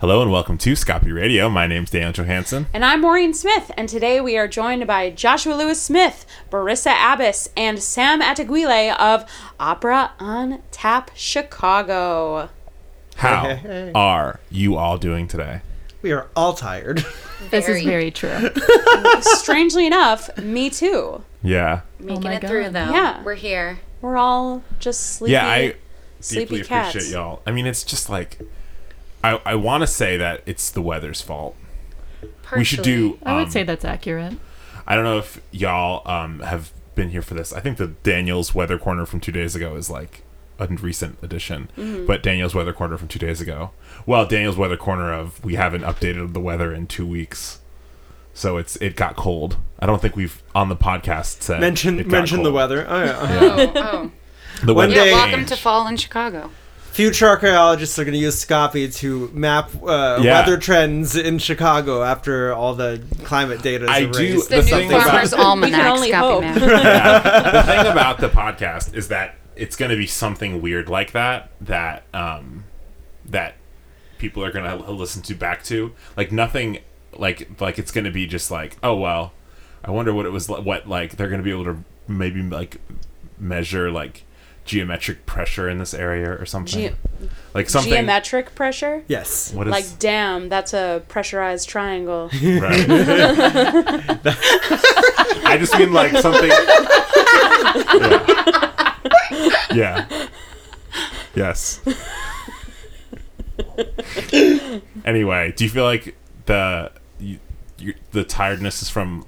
Hello and welcome to Scoppy Radio. My name's Daniel Johansson. And I'm Maureen Smith, and today we are joined by Joshua Lewis Smith, Barissa Abbas, and Sam Ataguile of Opera on Tap Chicago. How Hey, hey, hey. are you all doing today? We are all tired. This is Very. very true. Strangely enough, me too. Yeah. Oh Making my it through though. Yeah. We're here. We're all just sleepy. Yeah, I sleepy deeply cats. appreciate y'all. I mean, it's just like I I want to say that it's the weather's fault. We should do. I would um, say that's accurate. I don't know if y'all um have been here for this. I think the Daniel's weather corner from two days ago is like a recent addition, Mm-hmm. but Daniel's weather corner from two days ago. Well, Daniel's weather corner of we haven't updated the weather in two weeks, so it's it got cold. I don't think we've on the podcast said mention it got mention the weather. Oh, yeah. Oh, oh. The One weather day- Yeah, welcome to fall in Chicago. Future archaeologists are going to use Scoppy to map uh, Yeah. weather trends in Chicago after all the climate data is I do- The The, thing new about- Farmer's We can Almanac. only Scoppy hope. map. Yeah. the thing about the podcast is that it's going to be something weird like that that um that people are going to listen to back to like nothing like like it's going to be just like oh well i wonder what it was li- what like they're going to be able to maybe like measure like geometric pressure in this area or something Ge- like something Geometric pressure? yes. what is Like, damn, that's a pressurized triangle. right i just mean like something yeah. yeah yes anyway do you feel like the you, you, the tiredness is from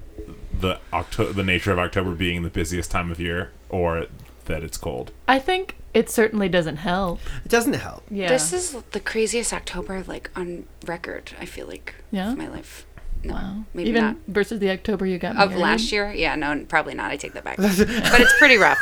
the Octo- the nature of october being the busiest time of year or that it's cold I think it certainly doesn't help. It doesn't help. Yeah. This is the craziest October, like on record. I feel like Yeah? of my life. No, Wow. maybe Even not. versus the October you got Of married. last year, yeah, no, probably not. I take that back. but it's pretty rough.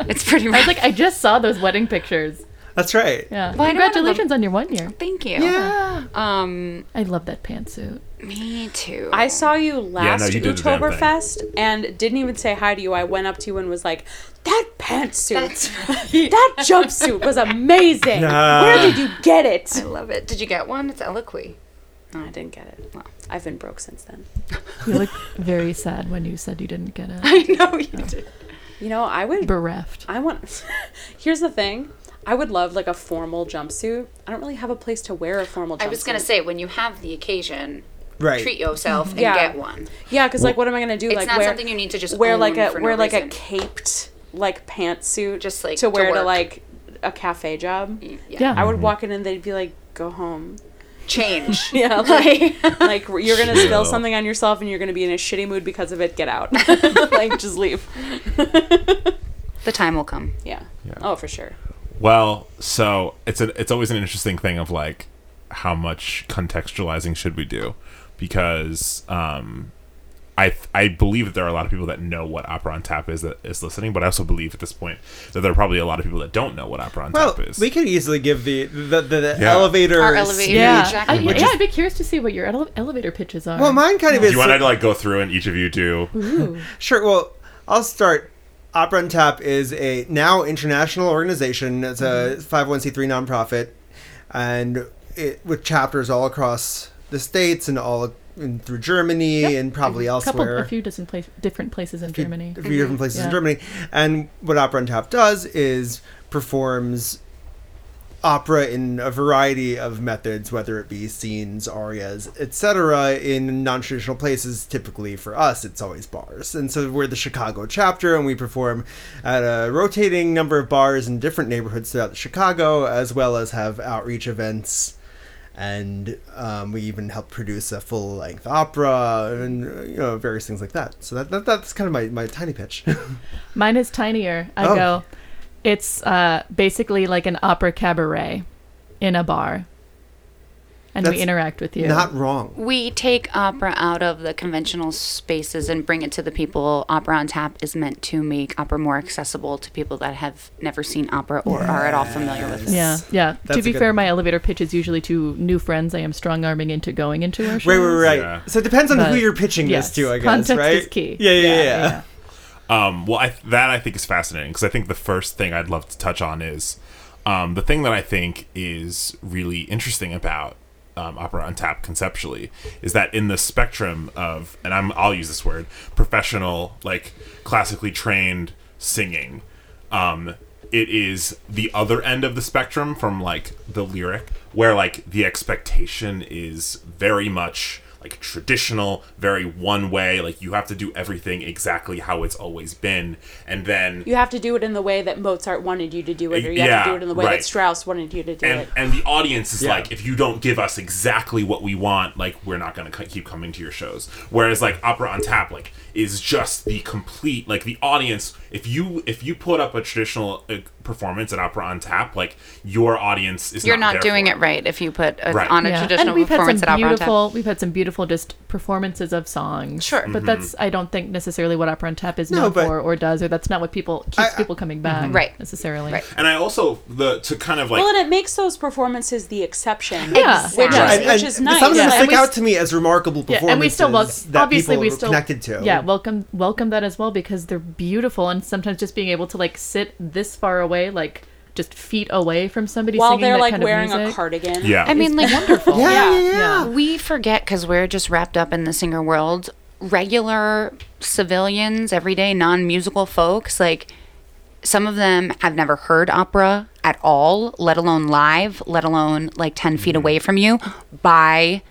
It's pretty rough. I was like, I just saw those wedding pictures. That's right. Yeah. Well, I don't wanna Congratulations on your one year. Thank you. Yeah. Um, I love that pantsuit. me too. I saw you last you did the damn. Oktoberfest and didn't even say hi to you. I went up to you and was like, "That pantsuit, That's that jumpsuit was amazing. Nah. Where did you get it?" I love it. Did you get one? It's Eloquii. No, I didn't get it. Well. I've been broke since then. You look very sad when you said you didn't get it. I know you did. You know, I would. Bereft. I want. Here's the thing. I would love like a formal jumpsuit. I don't really have a place to wear a formal jumpsuit. I was gonna say when you have the occasion, Right. treat yourself and Yeah. get one. Yeah, because like, what am I gonna do? It's like, not wear, something you need to just wear own like a for wear no like a caped like pantsuit, Just, like, to to wear to work. like a cafe job. Yeah. Yeah. I would mm-hmm. walk in and they'd be like, "Go home." Change. Yeah, like, Like, like you're gonna spill Chill. something on yourself and you're gonna be in a shitty mood because of it. Get out. like, just leave. the time will come. Yeah. Yeah. Oh, for sure. Well, so it's a it's always an interesting thing of like how much contextualizing should we do because um I I believe that there are a lot of people that know what opera on tap is that is listening, but I also believe at this point that there are probably a lot of people that don't know what opera on Well, tap is. we could easily give the the, the, the Yeah. elevator. Our elevator. speech. Yeah. exactly. I, yeah, I'd be curious to see what your ele- elevator pitches are. Well, mine kind of do is. you want to like go through and each of you do? Ooh. Sure. Well, I'll start. Opera on Tap is a now international organization. It's a mm-hmm. 501c3 nonprofit, and it, with chapters all across the states and all in, through Germany Yep. and probably a couple, elsewhere. a few dozen place, different places in Germany. a few different places in Germany. And what Opera on Tap does is performs opera in a variety of methods, whether it be scenes, arias, etc., in non-traditional places. Typically, for us, it's always bars. And so we're the Chicago chapter, and we perform at a rotating number of bars in different neighborhoods throughout Chicago, as well as have outreach events. And um, we even help produce a full-length opera, and you know various things like that. So that, that that's kind of my, my tiny pitch. Mine is tinier. I Oh. go, it's uh, basically like an opera cabaret in a bar. And we interact with you. Not wrong. We take opera out of the conventional spaces and bring it to the people. Opera on Tap is meant to make opera more accessible to people that have never seen opera or are at all familiar with it. yeah, yeah. That's to be good- fair, my elevator pitch is usually to new friends I am strong arming into going into our shows. Right, right, right. Yeah. So it depends on who you're pitching yes, this to, I guess, context right? is key. Yeah, yeah, yeah. yeah. Um, well, I, that I think is fascinating because I think the first thing I'd love to touch on is um, the thing that I think is really interesting about um, opera on tap conceptually is that in the spectrum of and I'm I'll use this word professional like classically trained singing um it is the other end of the spectrum from like the lyric where like the expectation is very much like traditional very one way like you have to do everything exactly how it's always been and then You have to do it in the way that Mozart wanted you to do it, or you have to do it in the way right. that Strauss wanted you to do and it. and the audience is Yeah. like if you don't give us exactly what we want like we're not going to keep coming to your shows whereas like opera on tap like is just the complete like the audience if you if you put up a traditional uh, performance at opera on tap like your audience is You're not, not there doing for it right if you put a, Right. on a Yeah. traditional and we've had performance some at Opera on Tap. beautiful we've had some beautiful just performances of songs Sure. but mm-hmm. that's i don't think necessarily what opera on tap is No, known but- for or does or that's not what people keeps I- I- people coming back mm-hmm. Right. necessarily Right. and i also the to kind of like well, and it makes those performances the exception. Yeah. which Yeah. is And, which and nice. some of them Yeah, stick we out to me as remarkable yeah performances and we still wel- that obviously people we still connected to. yeah welcome welcome that as well because they're beautiful and sometimes just being able to like sit this far away like just feet away from somebody While singing they're that like kind wearing of a cardigan. yeah I mean, like wonderful Yeah, Yeah. yeah, yeah. Yeah. we forget because we're just wrapped up in the singer world. Regular civilians, everyday non-musical folks, like some of them have never heard opera at all, let alone live, let alone like ten feet mm-hmm. away from you, by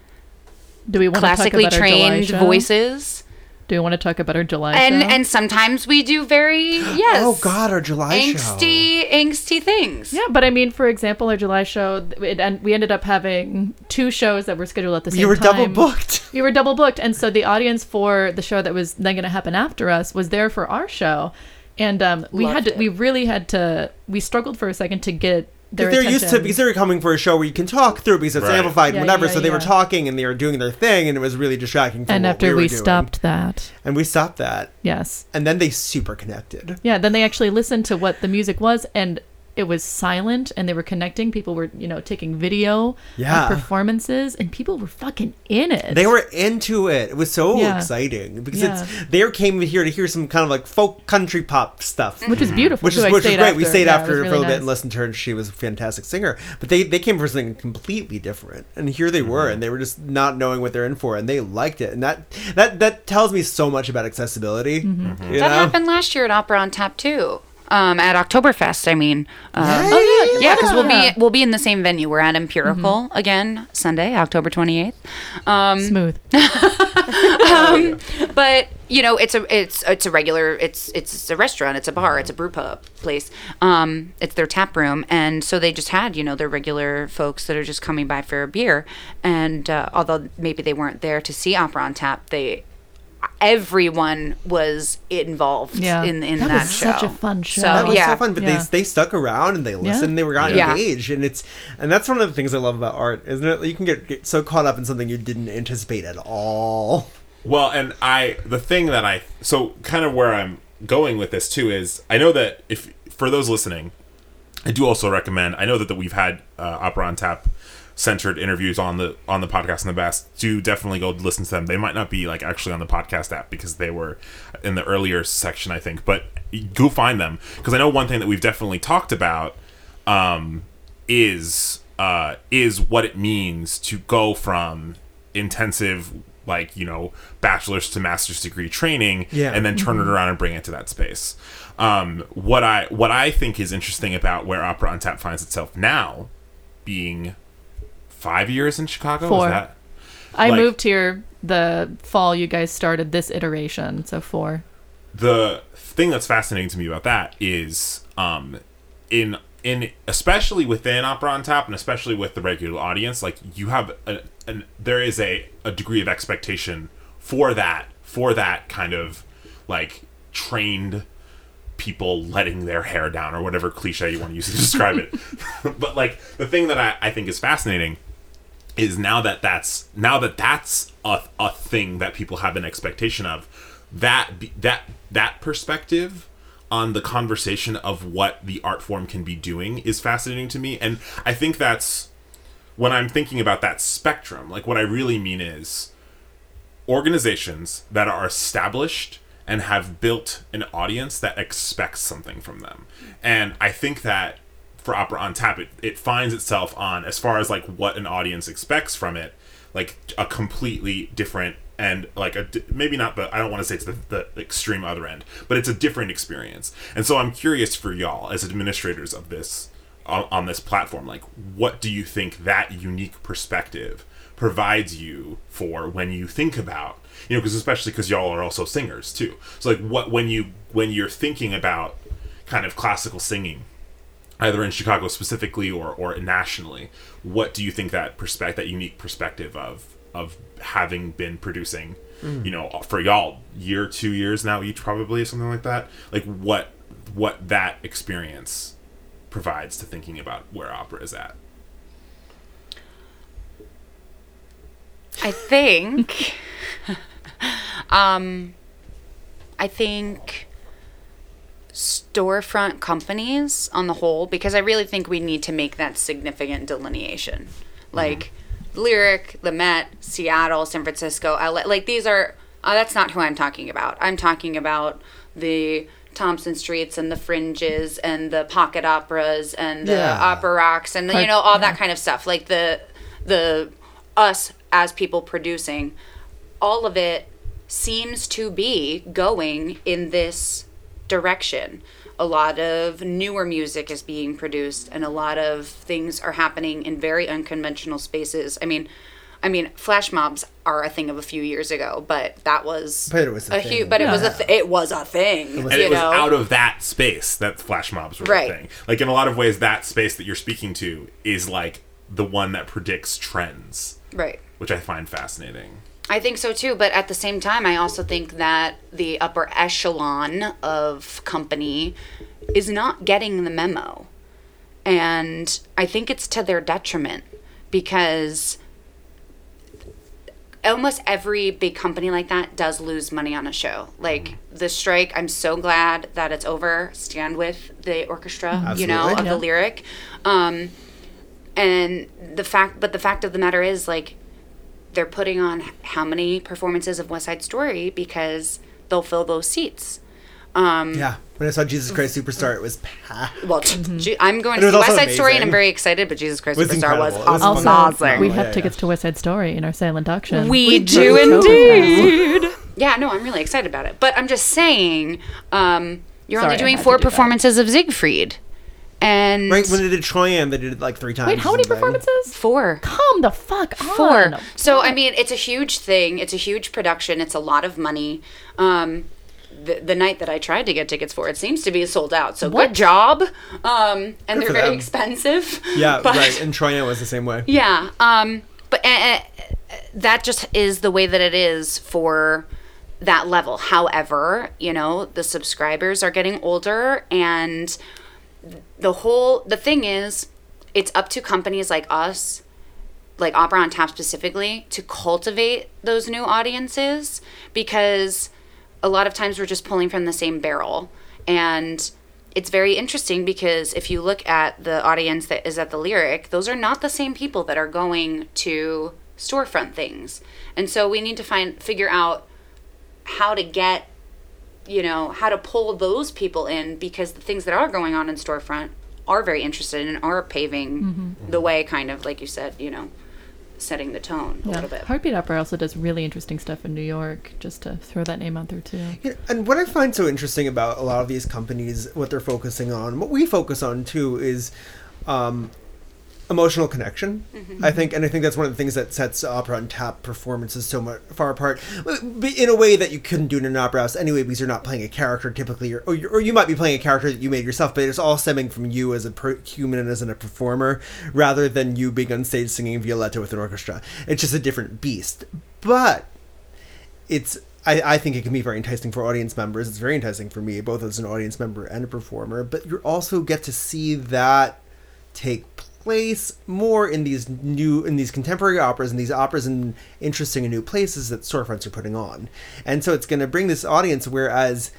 do we want classically to talk about our trained show? voices. Do we want to talk about our July And show? and sometimes we do very yes. Oh God, our July show. angsty angsty things. Yeah, but I mean, for example, our July show, it, and we ended up having two shows that were scheduled at the same time. You were time. double booked. We were double booked, and so the audience for the show that was then going to happen after us was there for our show, and um, we had to, it. we really had to, we struggled for a second to get their Because they're used to because they were coming for a show where you can talk through because it's Right. amplified Yeah, and whatever. yeah, so they were talking and they were doing their thing and it was really distracting. From and what after we, we, were doing. stopped that, and we stopped that, yes, and then they super connected. yeah, then they actually listened to what the music was, and it was silent, and they were connecting. People were, you know, taking video Yeah. of performances, and people were fucking in it. They were into it. It was so Yeah. exciting because Yeah. it's they came here to hear some kind of like folk country pop stuff. which is beautiful. Which is which is stayed great. We stayed Yeah, after was for a really little bit and listened to her, and she was a fantastic singer. But they they came for something completely different, and here they were, and they were just not knowing what they're in for, and they liked it, and that that that tells me so much about accessibility. Mm-hmm. You That know? happened last year at Opera on Tap too. Um, at Oktoberfest, I mean. Uh, Yeah, oh yeah, yeah, yeah, because we'll be we'll be in the same venue. We're at Empirical again Sunday, October twenty eighth. Um, smooth. um, but you know, it's a it's it's a regular it's it's a restaurant, it's a bar, it's a brew pub place. Um, it's their tap room, and so they just had you know their regular folks that are just coming by for a beer. And uh, although maybe they weren't there to see opera on tap, they everyone was involved Yeah. in in That that, was show. such a fun show. So, That was yeah. so fun, but Yeah. they they stuck around and they listened. They were got Yeah. engaged, and it's and that's one of the things I love about art, isn't it? You can get, get so caught up in something you didn't anticipate at all. Well, and I the thing that I so kind of where I'm going with this too is I know that if for those listening, I do also recommend. I know that, that we've had uh, Opera on Tap centered interviews on the on the podcast in the past. Do definitely go listen to them. They might not be like actually on the podcast app because they were in the earlier section, I think. But go find them because I know one thing that we've definitely talked about um, is uh, is what it means to go from intensive like you know bachelor's to master's degree training Yeah. and then turn it around and bring it to that space um, what i what i think is interesting about where opera on tap finds itself now being five years in chicago Four. that I Like- moved here the fall you guys started this iteration, so four. the thing that's fascinating to me about that is um in in especially within opera on tap and especially with the regular audience like you have a, an there is a, a degree of expectation for that for that kind of like trained people letting their hair down or whatever cliche you want to use to describe it but like the thing that I, I think is fascinating is now that that's now that that's a, a thing that people have an expectation of that that that perspective on the conversation of what the art form can be doing is fascinating to me. And i think that's when i'm thinking about that spectrum like what i really mean is organizations that are established and have built an audience that expects something from them. And i think that for opera on tap it, it finds itself on as far as like what an audience expects from it like a completely different and like a maybe not but i don't want to say it's the, the extreme other end but it's a different experience. And so i'm curious for y'all as administrators of this on, on this platform like what do you think that unique perspective provides you for when you think about you know because especially because y'all are also singers too. So like what when you when you're thinking about kind of classical singing either in chicago specifically or or nationally what do you think that perspective that unique perspective of of having been producing you know for y'all year two years now each probably something like that? Like what what that experience provides to thinking about where opera is at? I think, um, I think storefront companies on the whole, because I really think we need to make that significant delineation. Like Lyric, the Met, Seattle, San Francisco, LA, like these are, uh, that's not who I'm talking about. I'm talking about the Thompson Streets and the Fringes and the pocket operas and the Yeah. opera rocks and, you know, all that kind of stuff. Like the, the, us as people producing, all of it seems to be going in this direction. A lot of newer music is being produced, and a lot of things are happening in very unconventional spaces. I mean, I mean, flash mobs are a thing of a few years ago, but that was But it was a hu- thing. but it was a th- it was a thing. and you it was out of that space that flash mobs were Right. a thing like in a lot of ways that space that you're speaking to is like the one that predicts trends right. which i find fascinating I think so too, but at the same time, I also think that the upper echelon of company is not getting the memo. And I think it's to their detriment because almost every big company like that does lose money on a show. Like the strike, I'm so glad that it's over. Stand with the orchestra, you know, of Yeah. the lyric. Um, and the fact, but the fact of the matter is, like, they're putting on how many performances of West Side Story because they'll fill those seats. Um, Yeah. When I saw Jesus Christ Superstar, it was packed. Well, Je- I'm going to see West also Side Story and I'm very excited, but Jesus Christ was Superstar was, incredible. It was Also, amazing. we have yeah. tickets to West Side Story in our silent auction. We do do indeed. indeed. Yeah, no, I'm really excited about it. But I'm just saying, um, you're Sorry, only doing four do that. performances of Siegfried. And Right when they did Troyens, they did it like three times. Wait, how many performances? four. Come the fuck on. Four. So I mean, it's a huge thing. It's a huge production. It's a lot of money. Um, the, the night that I tried to get tickets for, it seems to be sold out. So What? good job. Um, and they're very them. expensive. Yeah, but, right. And Troyens was the same way. Yeah. Um, but uh, that just is the way that it is for that level. However, you know, the subscribers are getting older and the whole the thing is it's up to companies like us like opera on tap specifically to cultivate those new audiences because a lot of times we're just pulling from the same barrel. And it's very interesting because if you look at the audience that is at the lyric those are not the same people that are going to storefront things. And so we need to find figure out how to get you know how to pull those people in because the things that are going on in storefront are very interested and are paving the way kind of like you said you know setting the tone a little bit. Heartbeat Opera also does really interesting stuff in New York, just to throw that name out there too. Yeah, and what I find so interesting about a lot of these companies, what they're focusing on, what we focus on too, is um, emotional connection. Mm-hmm. I think, and I think that's one of the things that sets opera and tap performances so much far apart, in a way that you couldn't do it in an opera house anyway, because you're not playing a character typically, or or you, or you might be playing a character that you made yourself, but it's all stemming from you as a per- human and as a performer, rather than you being on stage singing Violetta with an orchestra. It's just a different beast, but it's I, I think it can be very enticing for audience members. It's very enticing for me, both as an audience member and a performer. But you also get to see that take place more in these new in these contemporary operas and these operas in interesting and new places that storefronts are putting on. And so it's going to bring this audience whereas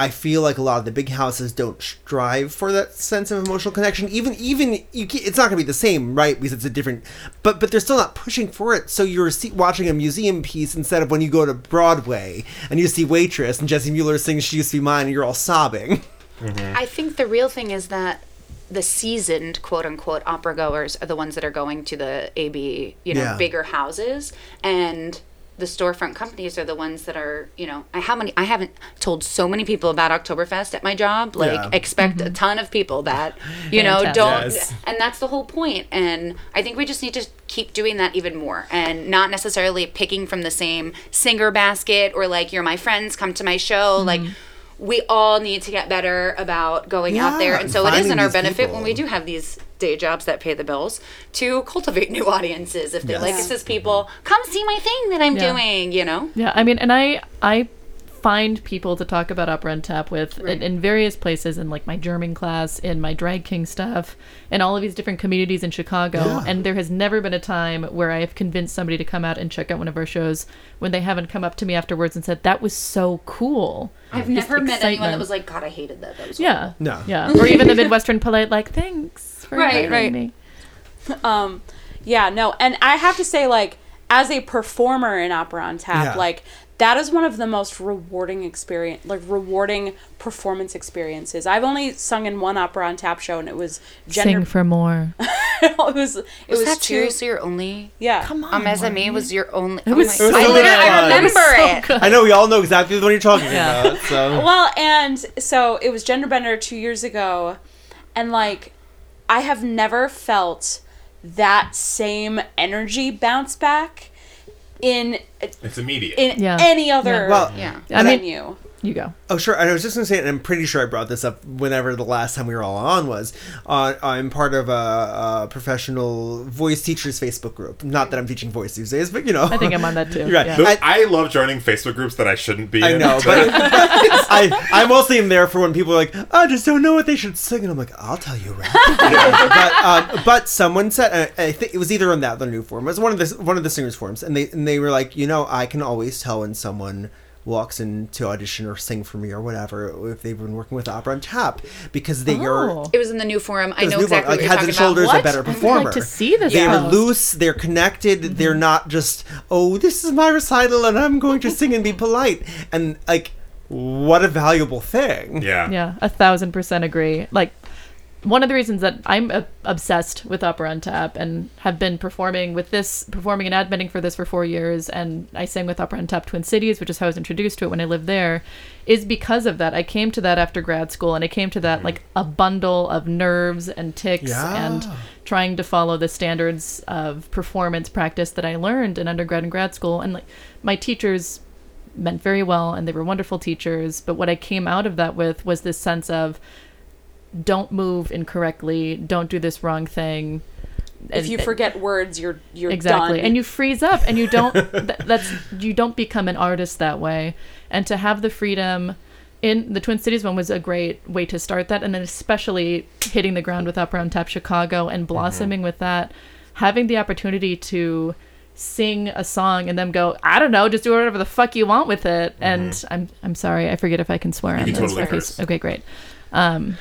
I feel like a lot of the big houses don't strive for that sense of emotional connection. Even even you, ca- it's not going to be the same, right? Because it's a different, but but they're still not pushing for it. So you're see, watching a museum piece instead of when you go to Broadway and you see Waitress and Jessie Mueller sings "She Used to Be Mine" and you're all sobbing. Mm-hmm. I think the real thing is that the seasoned quote unquote opera goers are the ones that are going to the AB, you know, Yeah. bigger houses and the storefront companies are the ones that are, you know, I how many I haven't told so many people about Oktoberfest at my job. Like Yeah. expect a ton of people that, you know, don't Yes. and that's the whole point and i think we just need to keep doing that even more and not necessarily picking from the same singer basket or like you're my friends come to my show Mm-hmm. like we all need to get better about going out there and so it is finding in our these benefit when we do have these day jobs that pay the bills to cultivate new audiences if they like Yes. us as people come see my thing that i'm Yeah. doing you know Yeah, I mean, and I I find people to talk about opera and tap with in, Right. in various places in like my German class, in my drag king stuff, in all of these different communities in Chicago. Yeah. And there has never been a time where I have convinced somebody to come out and check out one of our shows when they haven't come up to me afterwards and said that was so cool. i've Just never met anyone that was like god i hated that that was Yeah. No. Yeah. Or even the Midwestern polite like thanks for Right, right. me. Um, yeah, no, and I have to say, like, as a performer in Opera on Tap, Yeah. like that is one of the most rewarding experience, like rewarding performance experiences. I've only sung in one Opera on Tap show, and it was gender. Sing for more. it was it was, was, that two. seriously your only Yeah, Come on. um, as Maureen. me was your only It was oh so my, I, good. literally- I It was remember so it I know we all know exactly what you're talking Yeah. about. So Well, and so it was Gender Bender two years ago, and like I have never felt that same energy bounce back in It's immediate. in Yeah. any other well, yeah I mean, venue. You go. Oh, sure. And I was just going to say, and I'm pretty sure I brought this up whenever the last time we were all on was. Uh, I'm part of a, a professional voice teachers Facebook group. Not that I'm teaching voice these days, but you know. I think I'm on that too. You're right. Yeah. Look, I- I, love joining Facebook groups that I shouldn't be I in. know, but, but I, I mostly am there for when people are like, I just don't know what they should sing, and I'm like, I'll tell you, right? but um, but someone said, uh, I think it was either on that or the new forum. It was one of the one of the singers forums, and they and they were like, you know, I can always tell when someone walks in to audition or sing for me or whatever if they've been working with opera on tap because they are Oh. It was in the new forum. I know new exactly like what you're heads talking and shoulders about. a better I'd like to see this They are post. loose. They're connected. Mm-hmm. They're not just oh, this is my recital and I'm going to sing and be polite. And like, what a valuable thing. Yeah. Yeah, a thousand percent agree. Like, one of the reasons that I'm uh, obsessed with Opera on Tap and have been performing with this, performing and admitting for this for four years, and I sang with Opera on Tap Twin Cities, which is how I was introduced to it when I lived there, is because of that. I came to that after grad school, and I came to that like a bundle of nerves and ticks Yeah. and trying to follow the standards of performance practice that I learned in undergrad and grad school. And like my teachers meant very well and they were wonderful teachers but what i came out of that with was this sense of don't move incorrectly don't do this wrong thing. If you forget words, you're you're exactly. done. and you freeze up and you don't th- that's you don't become an artist that way. And to have the freedom in the twin cities one was a great way to start that. And then especially hitting the ground with opera on tap chicago and blossoming with that having the opportunity to sing a song and then go i don't know just do whatever the fuck you want with it. And i'm i'm sorry i forget if i can swear on can this. totally okay, okay great. Um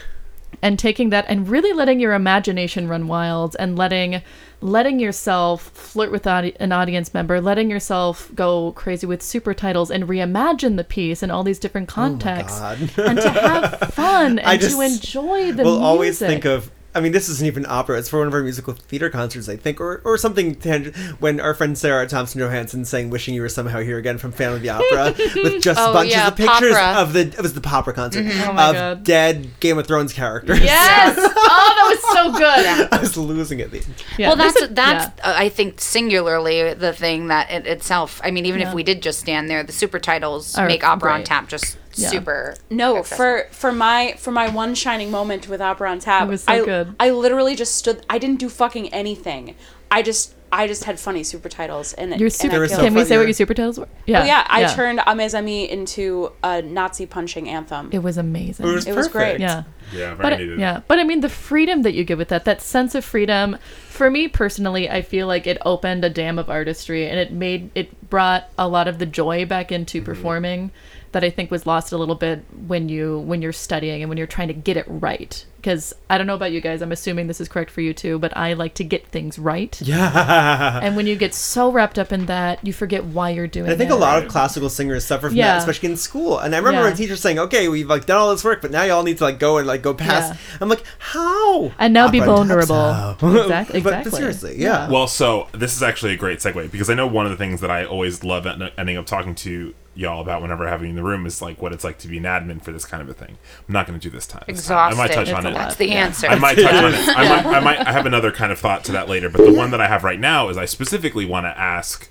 and taking that and really letting your imagination run wild and letting letting yourself flirt with an audience member letting yourself go crazy with super titles and reimagine the piece in all these different oh contexts God. and to have fun and just to enjoy the we'll music. always think of I mean, this isn't even opera. It's for one of our musical theater concerts, I think, or, or something. Tang- when our friend Sarah Thompson Johansson sang "Wishing You Were Somehow Here Again" from Phantom of the Opera, with just Oh, bunches yeah, of pictures Popra. of the it was the Popra concert Oh my of God. dead Game of Thrones characters. yes oh that was so good I was losing it. Yeah, well, that's that's yeah. uh, I think singularly the thing that it itself. I mean, even Yeah. if we did just stand there, the super titles Are make opera on tap just Yeah. super. No, accessible. for for my for my one shining moment with Opera on Tap, It was so I, good. I literally just stood. I didn't do fucking anything. I just I just had funny super titles and your and super I were killed so can we say what your super titles were yeah Oh yeah, I turned Amezami into a Nazi punching anthem. it was amazing It was, It was great. yeah Yeah, but needed. yeah but i mean the freedom that you get with that that sense of freedom for me personally i feel like it opened a dam of artistry and it made it brought a lot of the joy back into mm-hmm. performing that i think was lost a little bit when you when you're studying and when you're trying to get it right because i don't know about you guys i'm assuming this is correct for you too but i like to get things right Yeah. and when you get so wrapped up in that you forget why you're doing it. I think it a lot of classical singers suffer from Yeah. that, especially in school. And I remember Yeah. my teacher saying, "Okay, we've like done all this work, but now y'all need to like go and like like go past. I'm like, how? And now be Opera on vulnerable. how? Exactly- but, exactly. but seriously, yeah. Well, so this is actually a great segue because I know one of the things that I always love ending up talking to y'all about whenever I have you in the room is like what it's like to be an admin for this kind of a thing. I'm not going to do this time. this time. I might touch Exhausting. on it. That's the answer. I might touch on it. I might, I might. I have another kind of thought to that later, but the one that I have right now is I specifically want to ask,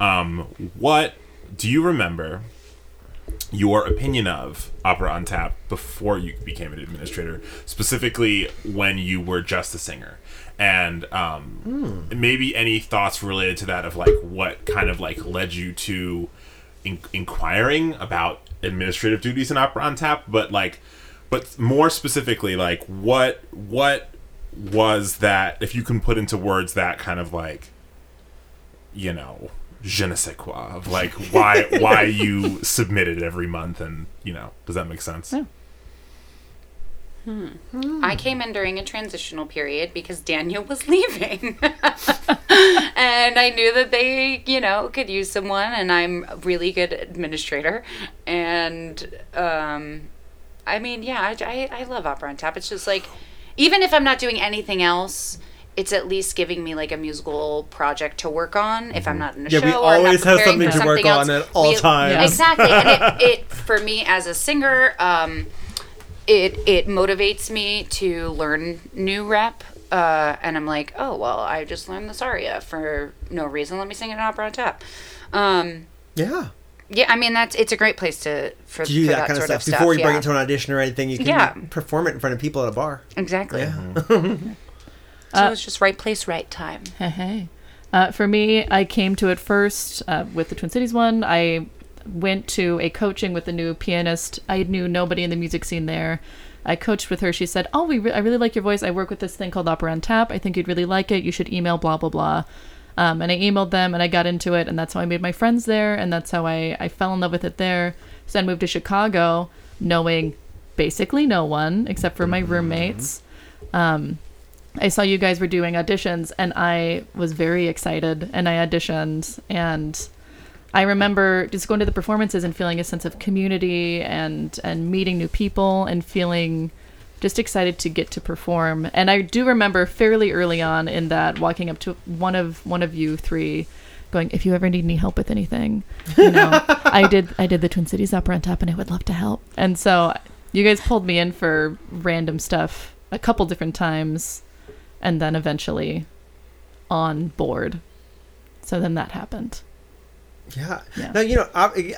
um, what do you remember your opinion of Opera on Tap before you became an administrator, specifically when you were just a singer? And um, maybe any thoughts related to that of like what kind of like led you to in- inquiring about administrative duties in Opera on Tap, but like, but more specifically, like what what was that? If you can put into words that kind of like, you know, je ne sais quoi of like why why you submitted every month, and you know, does that make sense? Yeah. Hmm. I came in during a transitional period because Daniel was leaving. and I knew that they, you know, could use someone and I'm a really good administrator. And um I mean, yeah, I, I, I love Opera on Tap. It's just like even if I'm not doing anything else, it's at least giving me like a musical project to work on if I'm not in a Yeah, show Yeah, we or I'm not always have something to work on at all We- times. Yeah. Exactly. and it, it for me as a singer, um, it it motivates me to learn new rep. Uh, and I'm like, oh well, I just learned this aria for no reason. Let me sing it in opera on tap. Um, yeah. yeah, I mean that's it's a great place to for, To do for that, kind of sort stuff before you bring it to an audition or anything. You can Yeah. perform it in front of people at a bar. exactly. Yeah. So it's just right place, right time. Hey, hey. Uh, for me, I came to it first uh, with the Twin Cities one. I went to a coaching with a new pianist. I knew nobody in the music scene there. I coached with her. She said, "Oh, we re- I really like your voice. I work with this thing called Opera on Tap. I think you'd really like it. You should email blah blah blah." Um, and I emailed them, and I got into it, and that's how I made my friends there, and that's how I I fell in love with it there. So I moved to Chicago, knowing basically no one except for my roommates. Um, I saw you guys were doing auditions and I was very excited and I auditioned and I remember just going to the performances and feeling a sense of community and and meeting new people and feeling just excited to get to perform. And I do remember fairly early on in that walking up to one of one of you three going, if you ever need any help with anything, you know, I did I did the Twin Cities Opera on Tap and I would love to help. And so you guys pulled me in for random stuff a couple different times and then eventually on board. So then that happened. Yeah. Yeah. Now you know.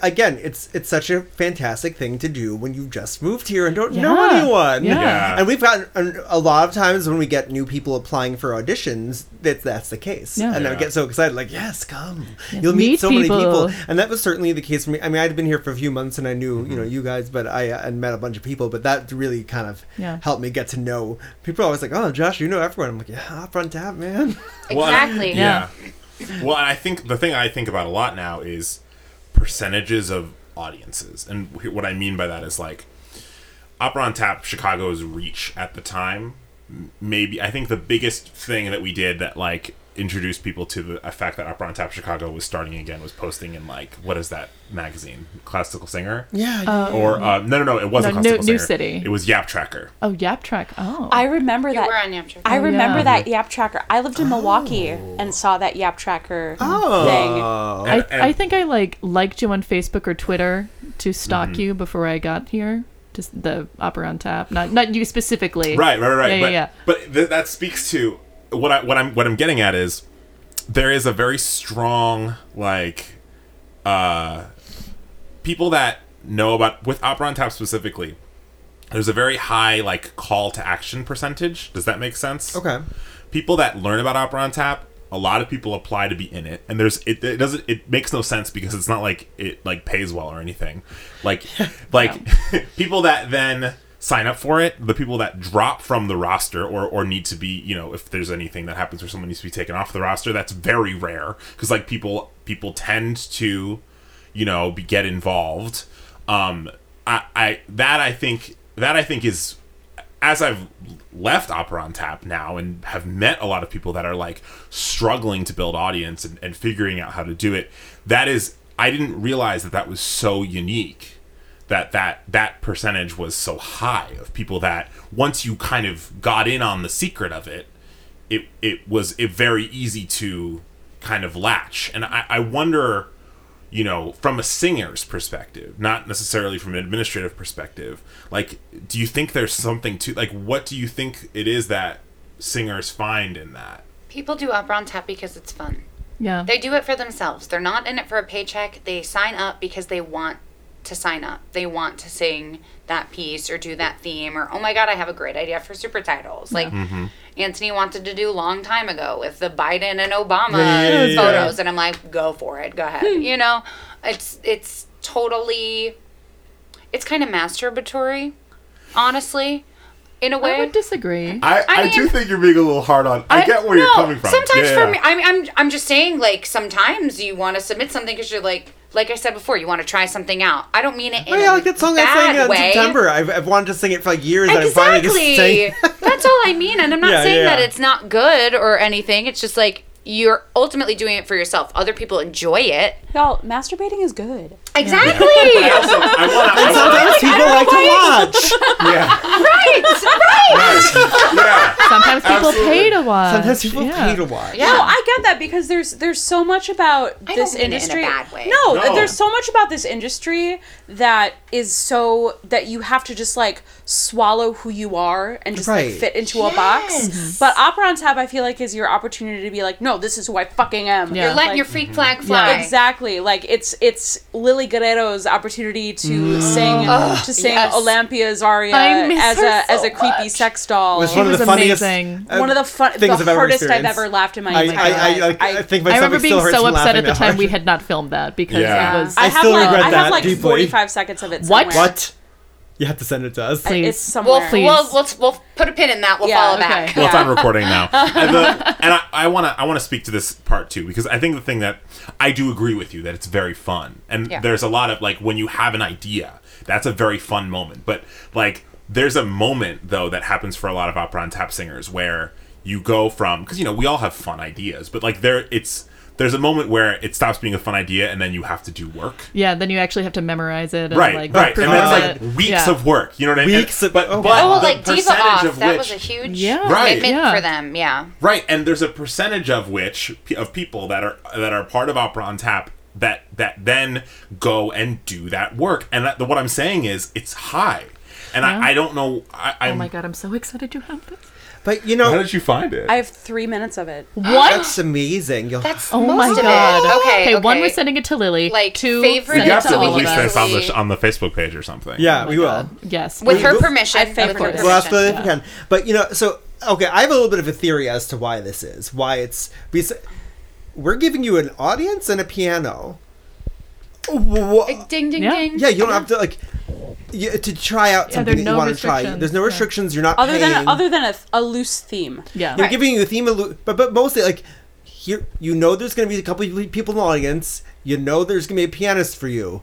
Again, it's it's such a fantastic thing to do when you just moved here and don't know anyone. Yeah. Yeah. And we've gotten a, a lot of times when we get new people applying for auditions, that that's the case. Yeah. And I Yeah. get so excited, like, yes, come. Yes, You'll meet, meet so many people. people. And that was certainly the case for me. I mean, I'd been here for a few months and I knew, you know, you guys, but I uh, and met a bunch of people. But that really kind of Yeah. helped me get to know people. Are always like, oh, Josh, you know everyone. I'm like, yeah, up on tap, man. Well, and I- Exactly. yeah. Well, I think the thing I think about a lot now is percentages of audiences, and what I mean by that is like Opera on Tap, Chicago's reach at the time. Maybe I think the biggest thing that we did that like introduced people to the fact that Opera on Tap Chicago was starting again was posting in like what is that magazine, Classical Singer, Yeah. Uh, or uh, no, no, no, it wasn't No, Classical New- New City. It was Yap Tracker. Oh, Yap Track. Oh. I remember You that. were on Yap I Oh, remember yeah. that Yap Tracker. I lived in Milwaukee and saw that Yap Tracker oh. thing. I, And- and- I think I like liked you on Facebook or Twitter to stalk Mm-hmm. you before I got here. Just the Opera on Tap, not not you specifically. Right, right, right. Yeah, but, yeah, yeah. but th- that speaks to what I what I'm what I'm getting at is there is a very strong like uh people that know about with opera on tap specifically there's a very high like call to action percentage. Does that make sense? Okay. people that learn about opera on tap a lot of people apply to be in it and there's it, it doesn't it makes no sense because it's not like it like pays well or anything. Like like people that then sign up for it the people that drop from the roster or or need to be you know if there's anything that happens where someone needs to be taken off the roster that's very rare. Because like people people tend to you know be, get involved. Um i i that i think that i think is as I've left Opera on Tap now and have met a lot of people that are like struggling to build audience and, and figuring out how to do it, that is, I didn't realize that that was so unique that that that percentage was so high of people that once you kind of got in on the secret of it, it it was it very easy to kind of latch. And I, I wonder, you know, from a singer's perspective, not necessarily from an administrative perspective, like, do you think there's something to like what do you think it is that singers find in that? People do opera on tap because it's fun. Yeah. They do it for themselves. They're not in it for a paycheck. They sign up because they want to sign up. They want to sing that piece or do that theme or oh my god, I have a great idea for super titles. Like mm-hmm. Anthony wanted to do a long time ago with the Biden and Obama Yeah, yeah, yeah, photos yeah. and I'm like, go for it. Go ahead. Hmm. you know, it's it's totally it's kind of masturbatory, honestly, in a way. I would disagree. I, I I, do think you're being a little hard on. I, I- get where you're coming from. Sometimes Yeah, for me, I'm, I'm, I'm just saying, like, sometimes you want to submit something because you're like, like I said before, you want to try something out. I don't mean it in Oh yeah, a like that song I sang in way. September. I've, I've wanted to sing it for like years. and I finally just Exactly. sang. That's all I mean, and I'm not Yeah, saying yeah, that it's not good or anything. It's just like you're ultimately doing it for yourself. Other people enjoy it. Y'all, masturbating is good. Exactly. I also, I wanna, I Sometimes people like to watch. yeah, right. Right. yeah. Sometimes people Absolutely. pay to watch. Sometimes people yeah. pay to watch. Yeah. No, I get that because there's there's so much about I this don't mean it in a industry. bad way. No, No. there's so much about this industry that is so that you have to just like swallow who you are and just Right. like fit into a box. But Opera on Tap, I feel like, is your opportunity to be like, no, this is who I fucking am. Yeah. You're letting Like- your freak flag fly. Exactly. Like it's it's Lily Guerrero's opportunity to sing to sing yes. Olympia's aria as her a as a creepy much. sex doll. It was one of was the funniest, amazing. uh, one of the fun, things the I've ever hardest I've ever laughed in my I, life. I, I, I think my I remember being still so upset at the time hard. we had not filmed that because Yeah. it was. I, I have still like regret I have that like deeply. 45 seconds of it. What? What? You have to send it to us. Please. It's somewhere. We'll, Please. we'll, we'll, we'll put a pin in that. We'll Yeah, follow okay. back. Well, it's Yeah. on recording now, and, the, and I, I want to I want to speak to this part too because I think the thing that I do agree with you that it's very fun, and Yeah. there's a lot of like when you have an idea, that's a very fun moment. But like, there's a moment though that happens for a lot of opera and tap singers where you go from because you know we all have fun ideas, but like there it's there's a moment where it stops being a fun idea and then you have to do work. yeah, then you actually have to memorize it. And Right, like, right, and perform that's it. like weeks Yeah. of work. You know what I mean? Weeks of- but oh, but Oh, the like Diva Off. of That which, was a huge Yeah. Right. commitment Yeah. for them. Yeah. Right, and there's a percentage of which of people that are that are part of Opera on Tap that that then go and do that work. And that, what I'm saying is, it's high, and Yeah. I, I don't know. I, oh I'm, Oh my god, I'm so excited you have this. But you know, How did you find it? I have three minutes of it. What? that's amazing. You'll, That's Oh most my of it. god. Okay. Okay, one okay. we're sending it to Lily. Like, two favorite send you it have to to all of release us. this on the on the Facebook page or something. yeah, Oh my we will. Yes. With we- her we- permission. I with favorite her her. permission. Well, that's the Yeah. can. But you know, so okay, I have a little bit of a theory as to why this is. Why it's because we're giving you an audience and a piano. Wha- Ding ding Yeah. ding. Yeah, you don't have to like you, to try out something there are that you no want to try. restrictions. There's no Yeah. restrictions. You're not Other paying. than other than a, a loose theme. yeah. They're Right. giving you a theme, of, lu- but but mostly like here, you know, there's going to be a couple of people in the audience. You know, there's going to be a pianist for you.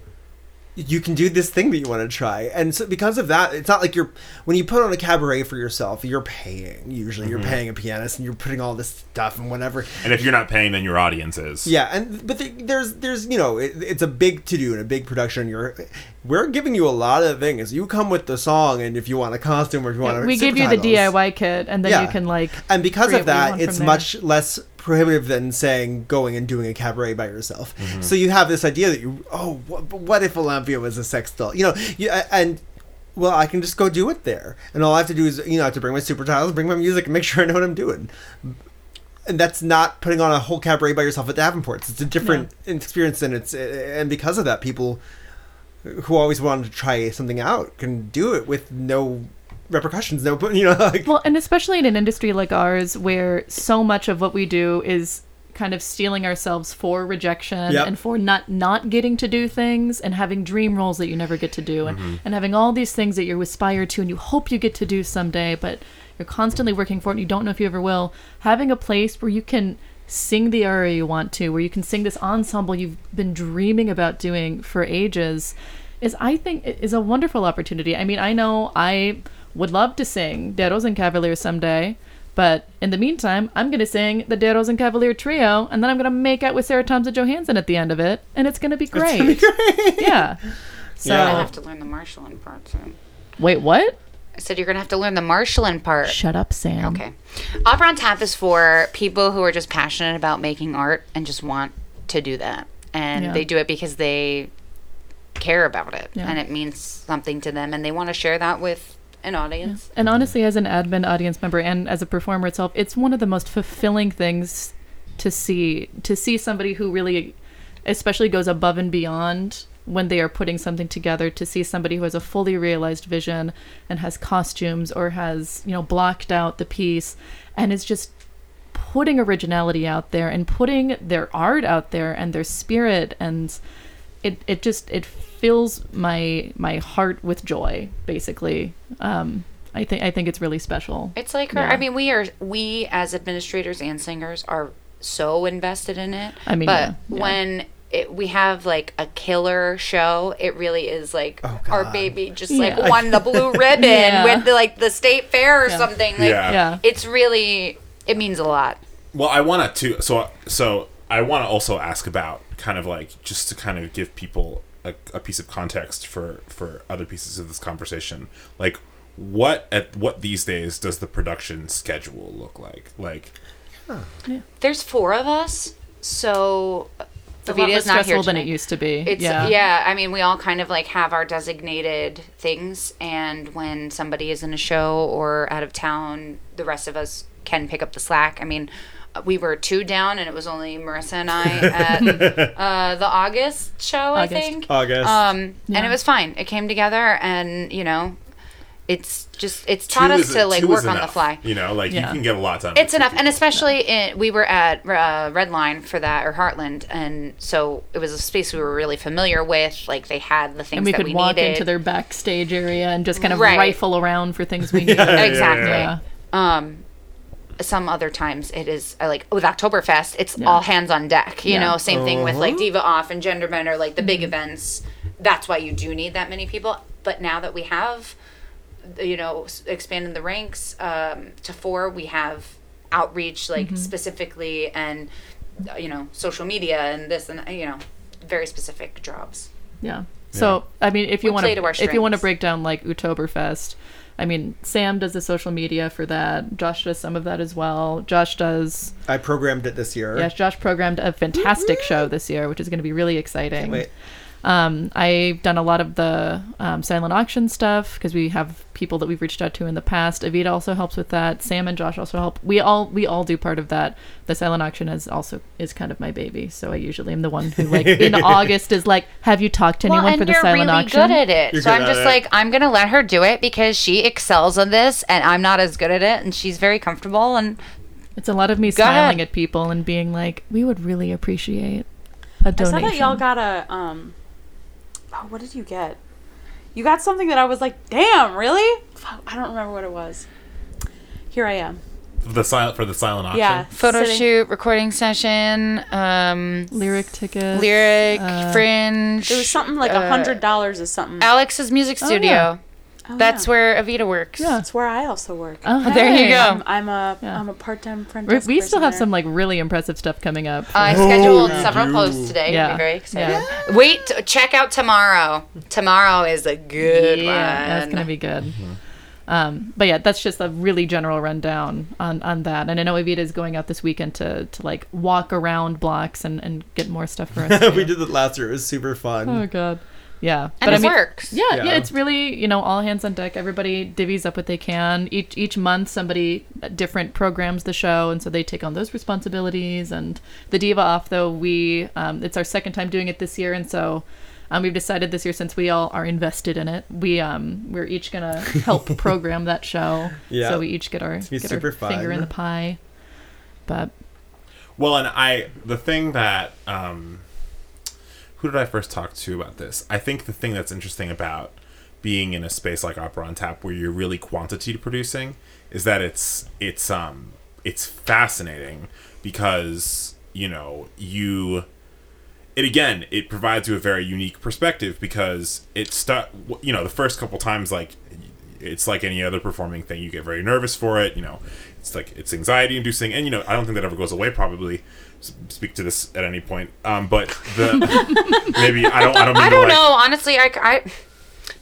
You can do this thing that you want to try, and so because of that, it's not like you're when you put on a cabaret for yourself, you're paying. Usually, you're mm-hmm. paying a pianist, and you're putting all this stuff and whatever. And if you're not paying, then your audience is. Yeah, and but the, there's there's you know it, it's a big to do and a big production. You're we're giving you a lot of things. You come with the song, and if you want a costume or if you want, we give you the DIY kit, and then Yeah. you can like. and because of that, it's from there. much less prohibitive than saying going and doing a cabaret by yourself. Mm-hmm. So you have this idea that you oh what, what if Olympia was a sex doll? You know, you, and well, I can just go do it there, and all I have to do is you know I have to bring my super tiles, bring my music, and make sure I know what I'm doing. And that's not putting on a whole cabaret by yourself at Davenport's. It's a different experience, and it's and because of that, people who always wanted to try something out can do it with no repercussions. No, you know, like Well, and especially in an industry like ours, where so much of what we do is kind of stealing ourselves for rejection Yep. and for not not getting to do things and having dream roles that you never get to do and, mm-hmm. and having all these things that you aspire to and you hope you get to do someday but you're constantly working for it and you don't know if you ever will having a place where you can sing the aria you want to where you can sing this ensemble you've been dreaming about doing for ages is i think is a wonderful opportunity i mean i know i would love to sing Der Rosenkavalier someday but in the meantime, I'm going to sing the Der Rosenkavalier trio, and then I'm going to make out with Sarah Thompson Johansson at the end of it, and it's going to be great. yeah. So I have to learn the Marschallin part soon. wait, what? I said you're gonna have to learn the Marschallin part. Shut up, Sam. Okay. Opera on Tap is for people who are just passionate about making art and just want to do that. And Yeah. they do it because they care about it Yeah. and it means something to them and they want to share that with an audience. And honestly, as an admin audience member and as a performer itself, it's one of the most fulfilling things to see to see somebody who really, especially goes above and beyond when they are putting something together. To see somebody who has a fully realized vision and has costumes or has you know blocked out the piece and is just putting originality out there and putting their art out there and their spirit and it, it just it fills my my heart with joy basically um i think i think it's really special It's like her. Yeah. I mean, we are we as administrators and singers are so invested in it. I mean, but yeah, yeah. when it, we have like a killer show, it really is like Oh, our baby just Yeah. like won the blue ribbon Yeah. with the, like the state fair or Yeah. something. Like, Yeah. yeah It's really it means a lot. Well, I want to so so I want to also ask about kind of like just to kind of give people a, a piece of context for for other pieces of this conversation. Like what at what these days does the production schedule look like? Like There's four of us, so it's a lot less Evita's not here stressful than it used to be It's yeah yeah. I mean, we all kind of like have our designated things, and when somebody is in a show or out of town, the rest of us can pick up the slack. I mean, we were two down, and it was only Marissa and I at uh, the August show, August. I think. August. Um, and it was fine. It came together, and you know, it's just it's taught two us is- to like work is on the fly. You know, like Yeah. you can get a lot done. It's with two enough, and people. especially in, we were at uh, Redline for that or Heartland, and so it was a space we were really familiar with. Like they had the things and we that could we walk needed. into their backstage area and just kind of Right. rifle around for things we needed exactly. yeah. Um, some other times it is uh, like with Oktoberfest, it's Yeah. all hands on deck. You Yeah. know, same thing with like Uh-huh. Diva Off and Gender Bender, like the big Mm-hmm. events. That's why you do need that many people. But now that we have, you know, s- expanded the ranks um, to four, we have outreach like Mm-hmm. specifically and uh, you know social media and this and you know very specific jobs. Yeah. So I mean, if you want to if you want to break down like Oktoberfest, I mean, Sam does the social media for that. Josh does some of that as well. Josh does. I programmed it this year. Yes, Josh programmed a fantastic show this year, which is going to be really exciting. Wait. Um, I've done a lot of the um, silent auction stuff because we have people that we've reached out to in the past. Avita also helps with that. Sam and Josh also help. We all we all do part of that. The silent auction is also is kind of my baby, so I usually am the one who like in August is like, have you talked to anyone well, and for the you're silent really auction? good at it. You're so I'm at just it. like, I'm gonna let her do it because she excels on this, and I'm not as good at it, and she's very comfortable. And It's a lot of me Go smiling ahead. at people and being like, we would really appreciate a I saw donation. that y'all got a um. Oh, what did you get? You got something that I was like, damn, really? I don't remember what it was. Here I am. the silent for the silent auction. Yeah, photo sitting- shoot, recording session, um, lyric tickets. lyric, uh, fringe. It was something like a uh, hundred dollars or something. Alex's music Oh, studio. yeah. Oh, That's yeah. where Avita works. Yeah. That's where I also work. Oh, There you go. I'm, I'm a Yeah. am a part time friend. We, desk we still have there. some like really impressive stuff coming up. I Oh, scheduled you several posts today. Yeah. Yeah. very excited. Wait, check out tomorrow. Tomorrow is a good yeah, one. that's gonna be good. Um, but yeah, that's just a really general rundown on, on that. And I know Evita is going out this weekend to, to like walk around blocks and, and get more stuff for us. we did it last year. It was super fun. Oh god, yeah. and it works. Yeah, yeah, Yeah. it's really you know all hands on deck. Everybody divvies up what they can. Each each month, somebody uh, different programs the show, and so they take on those responsibilities. And the diva off though, we um, it's our second time doing it this year, and so um, we've decided this year since we all are invested in it, we um we're each gonna help program that show. Yeah. So we each get our get super our finger in the pie. But Well, and I the thing that um, who did I first talk to about this? I think the thing that's interesting about being in a space like Opera on Tap, where you're really quantity producing, is that it's it's um it's fascinating because you know you it again it provides you a very unique perspective because it stu- you know the first couple times like it's like any other performing thing. You get very nervous for it. You know, it's like it's anxiety inducing, and you know, I don't think that ever goes away. Probably speak to this at any point. Um, but the maybe I don't. I don't. Mean I don't like, know. Honestly, I, I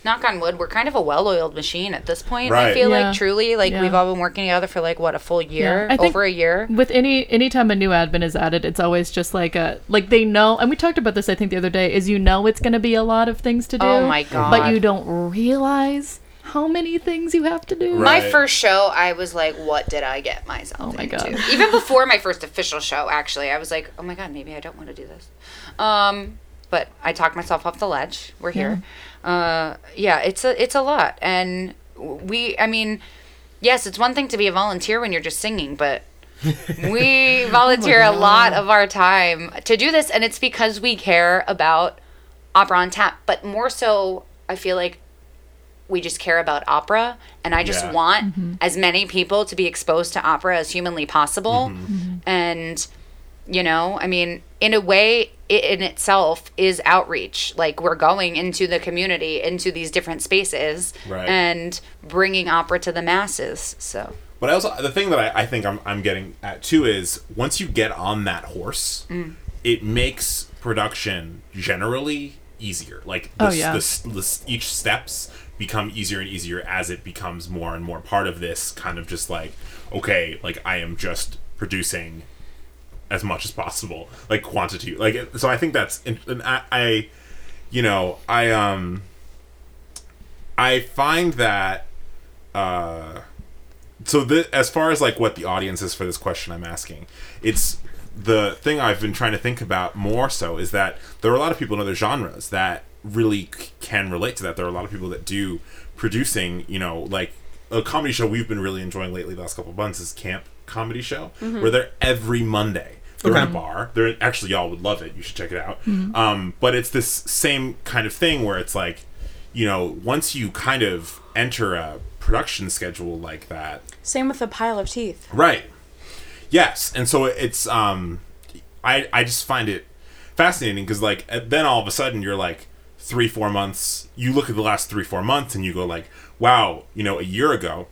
knock on wood, we're kind of a well-oiled machine at this point. I feel Yeah. like truly, like Yeah. we've all been working together for like what a full year, Yeah. I think- over a year. with any anytime a new admin is added it's always just like a like they know and we talked about this i think the other day is you know it's going to be a lot of things to do Oh my God. but you don't realize how many things you have to do Right. My first show, I was like, "What did I get myself Oh my into?" God. Even before my first official show, actually, I was like, "Oh my god, maybe I don't want to do this." Um, but I talked myself off the ledge. We're here. Uh, yeah, it's a it's a lot, and we. I mean, yes, it's one thing to be a volunteer when you're just singing, but we volunteer a lot of our time to do this, and it's because we care about opera on tap. But more so, I feel like we just care about opera and i just Yeah. want mm-hmm. as many people to be exposed to opera as humanly possible mm-hmm. Mm-hmm. and you know i mean in a way it in itself is outreach like we're going into the community into these different spaces Right. and bringing opera to the masses so But I also the thing that I, I think I'm, I'm getting at too is once you get on that horse, Mm. it makes production generally easier. Like the, Oh, yeah. the the each steps become easier and easier as it becomes more and more part of this kind of just like okay, like I am just producing as much as possible, like quantity. Like so, I think that's and I, I you know, I um, I find that uh so the, as far as like what the audience is for this question i'm asking it's the thing i've been trying to think about more so is that there are a lot of people in other genres that really c- can relate to that. There are a lot of people that do producing you know like a comedy show we've been really enjoying lately the last couple of months is camp comedy show where they're every monday. They're in a bar. They're actually y'all would love it. You should check it out. Um, but it's this same kind of thing where it's like you know once you kind of enter a production schedule like that Same with the pile of teeth. Right. Yes, and so it's um, I I just find it fascinating because like uh, then all of a sudden you're like three four months. You look at the last three four months and you go like, wow, you know, a year ago,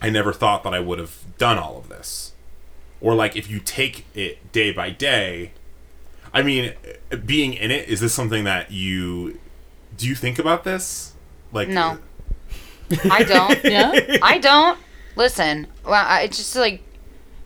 I never thought that I would have done all of this, or like if you take it day by day. I mean, uh, being in it is this something that you do you think about this? Like No. i don't yeah I don't listen. Well, I it's just like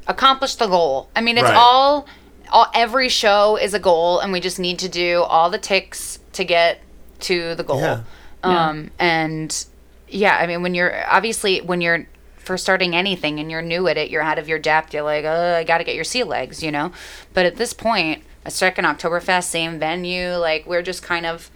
accomplish the goal. I mean, it's Right. all, all. Every show is a goal, and we just need to do all the ticks to get to the goal. Yeah. Um, and yeah, I mean, when you're obviously when you're first starting anything and you're new at it, you're out of your depth. You're like, oh, I got to get your sea legs, you know. But at this point, a second Oktoberfest, same venue, like we're just kind of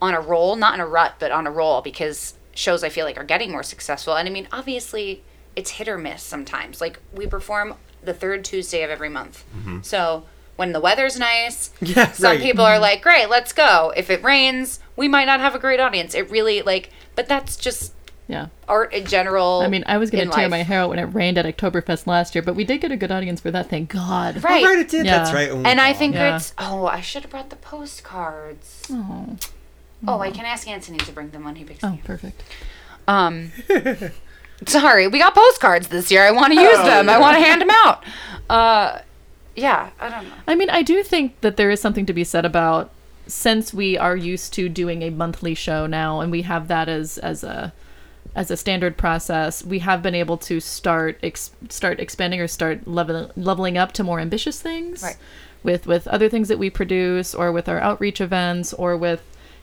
on a roll, not in a rut, but on a roll because shows I feel like are getting more successful. And I mean, obviously, it's hit or miss sometimes. Like we perform the third Tuesday of every month. So when the weather's nice, Yeah, some right. people are like, "Great, let's go." If it rains, we might not have a great audience. It really like, but that's just yeah art in general. i mean i was gonna tear life. my hair out when it rained at oktoberfest last year but we did get a good audience for that thank god right. Oh, right, it did. Yeah. That's right. Oh, And I think Yeah. it's oh, I should have brought the postcards. Oh. oh, I can ask Anthony to bring them when he picks oh me. Oh, perfect Um, sorry, we got postcards this year. I want to use them. I want to hand them out. Uh, yeah, I don't know. I mean, I do think that there is something to be said about since we are used to doing a monthly show now, and we have that as as a as a standard process. We have been able to start ex- start expanding or start level, leveling up to more ambitious things, Right. with with other things that we produce, or with our outreach events, or with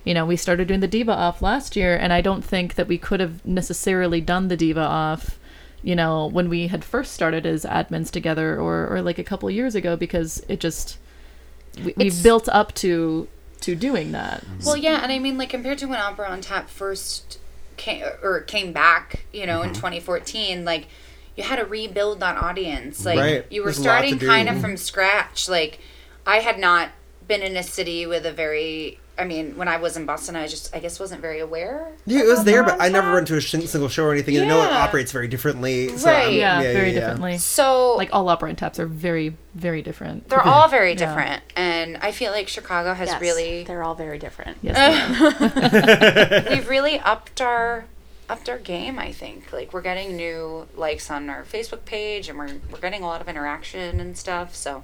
you know we started doing the diva off last year, and I don't think that we could have necessarily done the diva off you know, when we had first started as admins together or, or like a couple of years ago because it just we, we built up to to doing that. Well, yeah, and I mean, like compared to when Opera on Tap first came or came back, you know, Mm-hmm. in 2014, like you had to rebuild that audience. Like Right. you were There's a lot to starting kind of from scratch. Like I had not been in a city with a very. I mean, when I was in Boston, I just, I guess, wasn't very aware. Yeah, it was there, but I never went to a sh- single show or anything. And I know it operates very differently. So Right. I'm- Yeah, very yeah. differently. So Like all opera and taps are very very different. they're all very Yeah. different, and I feel like Chicago has Yes, really they're all very different. Yes. they we've really upped our upped our game. I think like we're getting new likes on our Facebook page, and we're we're getting a lot of interaction and stuff. So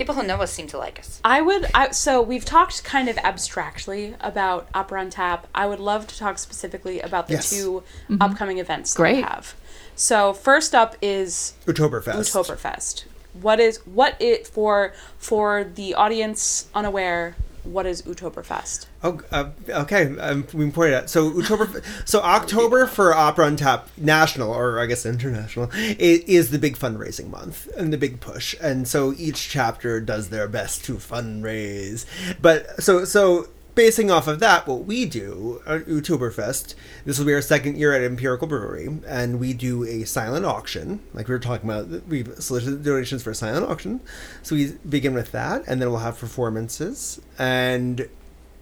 people who know us seem to like us. I would. I, so we've talked kind of abstractly about Opera on Tap. I would love to talk specifically about the Yes. 2 mm-hmm. upcoming events that we Great. have. So first up is Oktoberfest. Oktoberfest. What is what it for for the audience unaware? What is Oktoberfest? Oh, uh, okay. Um, we pointed out. So October, so October for Opera on Tap National, or I guess international, is, is the big fundraising month and the big push. And so each chapter does their best to fundraise. But so so basing off of that, what we do uh, at Oktoberfest, this will be our second year at Empirical Brewery, and we do a silent auction. Like we were talking about, we've solicited donations for a silent auction. So we begin with that, and then we'll have performances and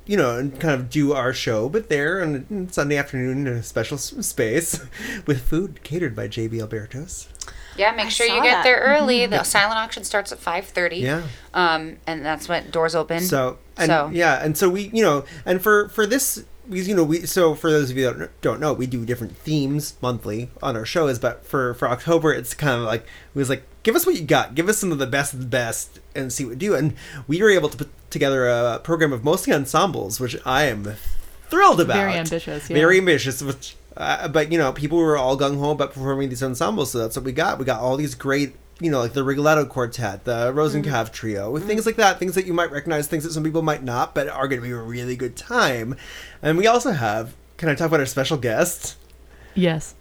you know, and kind of do our show, but there on Sunday afternoon in a special space with food catered by JB Albertos. Yeah, make I sure you get that. there early. The silent auction starts at five thirty. Yeah. Um, and that's when doors open. So, and, So- yeah, and so we, you know, and for for this, we, you know, we so for those of you that don't- don't know, we do different themes monthly on our shows, but for for October, it's kind of like it was like give us what you got, give us some of the best of the best, and see what we do. And we were able to put together a program of mostly ensembles, which I am thrilled about. Very ambitious, yeah. Very ambitious, which. Uh, but you know, people were all gung ho about performing these ensembles, so that's what we got. We got all these great, you know, like the Rigoletto Quartet, the Rosenkav Trio, things like that, things that you might recognize, things that some people might not, but are going to be a really good time. And we also have. Can I talk about our special guest? Yes.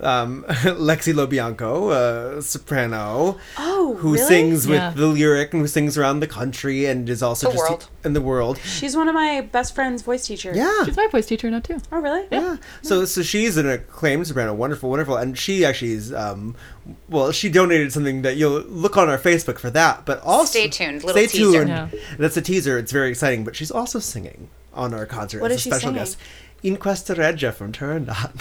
Um, Lexi Lobianco, uh, soprano, Oh, who really? sings with Yeah. the lyric and who sings around the country and is also The just world. in the world. She's one of my best friend's voice teachers. Yeah. She's my voice teacher now too. Oh, really? Yeah. So so she's an acclaimed soprano, wonderful, wonderful, and she actually is. Um, well, she donated something that you'll look on our Facebook for that. But also Stay tuned, little stay teaser. tuned. Yeah. That's a teaser. It's very exciting. But she's also singing on our concert What as is a she special singing? guest. In Questa Reggia from Turandot.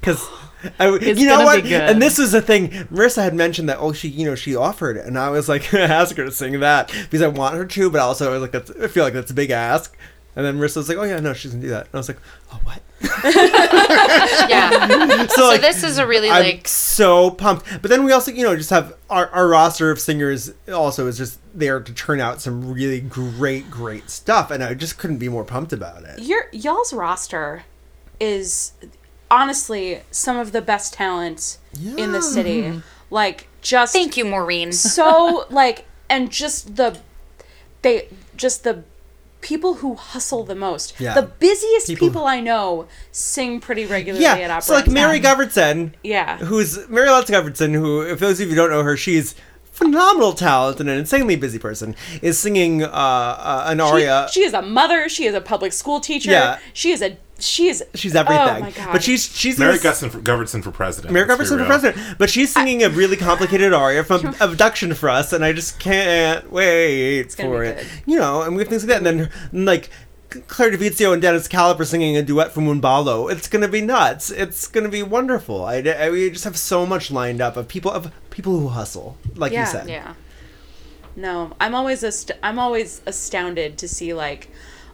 Because, you know what? And this was the thing. Marissa had mentioned that, oh, she, you know, she offered. And I was like, ask her to sing that. Because I want her to, but also I was like, that's, I feel like that's a big ask. And then Marissa was like, oh, yeah, no, she's going to do that. And I was like, oh, what? yeah. So, so this is a really I'm like so pumped. But then we also, you know, just have our, our roster of singers also is just there to turn out some really great, great stuff. And I just couldn't be more pumped about it. Your y'all's roster is honestly some of the best talent in the city. Mm-hmm. Like just thank you, Maureen. so like and just the they just the people who hustle the most. Yeah. The busiest People- people, I know sing pretty regularly at Yeah. opera. So, like, Mary. Govertson, Yeah. who's Mary Lutz Govertson, who, if those of you don't know her, she's phenomenal talent and an insanely busy person, is singing uh, uh, an She, aria. she is a mother. She is a public school teacher. Yeah. She is a. She is. She's everything. Oh my god. But she's she's Mary gonna- for, Govertson for president. Mary let's be Goverson for president. But she's singing a really complicated aria from Abduction for us, and I just can't wait for it. good. You know, and we have things like that. And then, like, Claire DeVizio and Dennis Caliper singing a duet from Un Ballo. It's going to be nuts. It's going to be wonderful. I, I- we just have so much lined up of people of people who hustle, like you said. Yeah. No, I'm always ast- I'm always astounded to see like,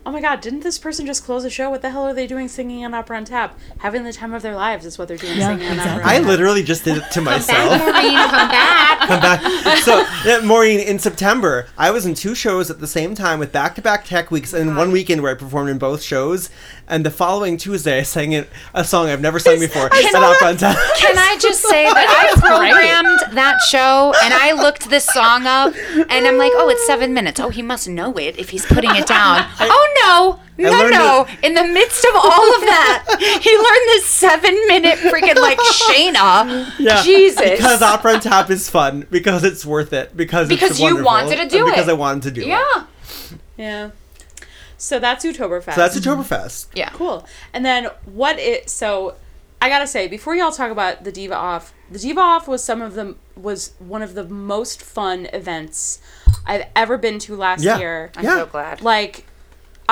oh my god, didn't this person just close a show? What the hell are they doing singing on opera on tap? Having the time of their lives is what they're doing Yeah, singing on exactly. opera. I on Tap. literally just did it to myself. come back, Maureen, come back. come back. So, yeah, Maureen, in September, I was in two shows at the same time with back-to-back tech weeks, and one weekend where I performed in both shows. And the following Tuesday, I sang it, a song I've never sung before at Opera on Tap. Can I just say that I programmed that show and I looked this song up and I'm like, oh, it's seven minutes. Oh, he must know it if he's putting it down. oh no, no, learned no! In the midst of all of that, he learned this seven-minute freaking like Shayna. Yeah, Jesus. Because Opera on Tap is fun, because it's worth it, because Because it's you wanted to do and because it. I wanted to do it. yeah, Yeah. So that's Oktoberfest. So that's Oktoberfest. yeah. cool. And then what it so I gotta say before y'all talk about the Diva Off, the Diva Off was some of the was one of the most fun events I've ever been to last Yeah. year. I'm Yeah. so glad. Like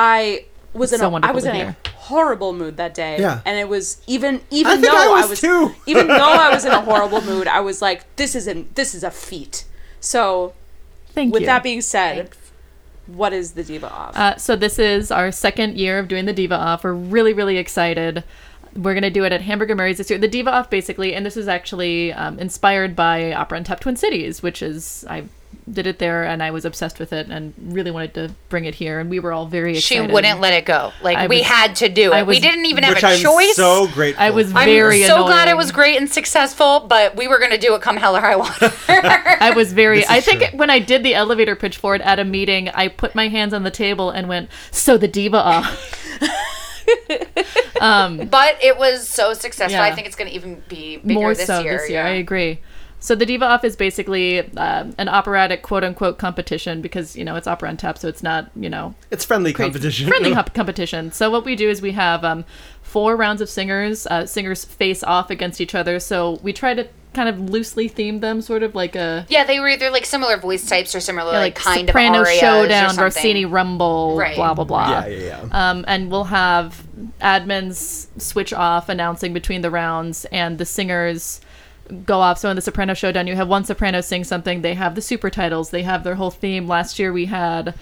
I was in so a I wonderful was in hear. a horrible mood that day. Yeah. And it was even even I though I I was was, too. even though I was in a horrible mood, I was like, this isn't this is a feat. So Thank with you. that being said, what is the Diva Off? Uh, so this is our second year of doing the Diva Off. We're really, really excited. we're gonna do it at Hamburger Mary's this year. The Diva Off, basically, and this is actually um, inspired by Opera on Tap Twin Cities, which is I did it there and I was obsessed with it and really wanted to bring it here, and we were all very She wouldn't let it go. Like I we was- had to do I it. we didn't even have Which a I'm choice. so grateful. I was I'm very so glad it was great and successful, but we were gonna do it come hell or high water. I was very. I think true. when I did the elevator pitch for it at a meeting, I put my hands on the table and went, "So the diva off." Um, but it was so successful. Yeah. I think it's gonna even be bigger More this so year. this year. yeah. I agree. So the diva off is basically um, an operatic quote unquote competition because you know it's opera on tap, so it's not you know it's friendly crazy- competition. friendly comp- competition. So what we do is we have um, four rounds of singers. Uh, singers face off against each other. So we try to kind of loosely theme them, sort of like a Yeah, they were either like similar voice types or similar yeah, like, like kind soprano of arias or showdown, something. Rossini rumble, Right. blah blah blah. yeah, yeah, yeah. Um, and we'll have admins switch off announcing between the rounds, and the singers go off. So in the Soprano Showdown, you have one soprano sing something. They have the super titles. They have their whole theme. Last year we had.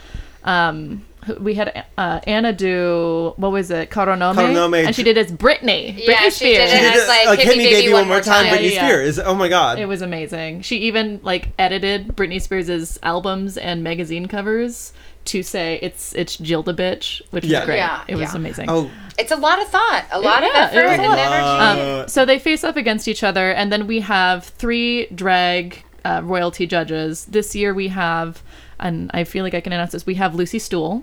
Um, we had uh, Anna do what was it, Caro nome, Coronome. and she did it as Britney, Yeah, Britney she did Spears. She did it's it, like, Hit Me Baby One More Time, time. Britney Yeah, yeah. Spears. Oh my god. It was amazing. She even like edited Britney Spears' albums and magazine covers to say it's it's Gilda bitch, which Yeah. is great. Yeah, it was yeah. amazing. oh, It's a lot of thought, a lot yeah, of it was effort and lot. energy. Um, so they face up against each other, and then we have three drag uh, royalty judges. This year we have, and I feel like I can announce this. We have Lucy Stoole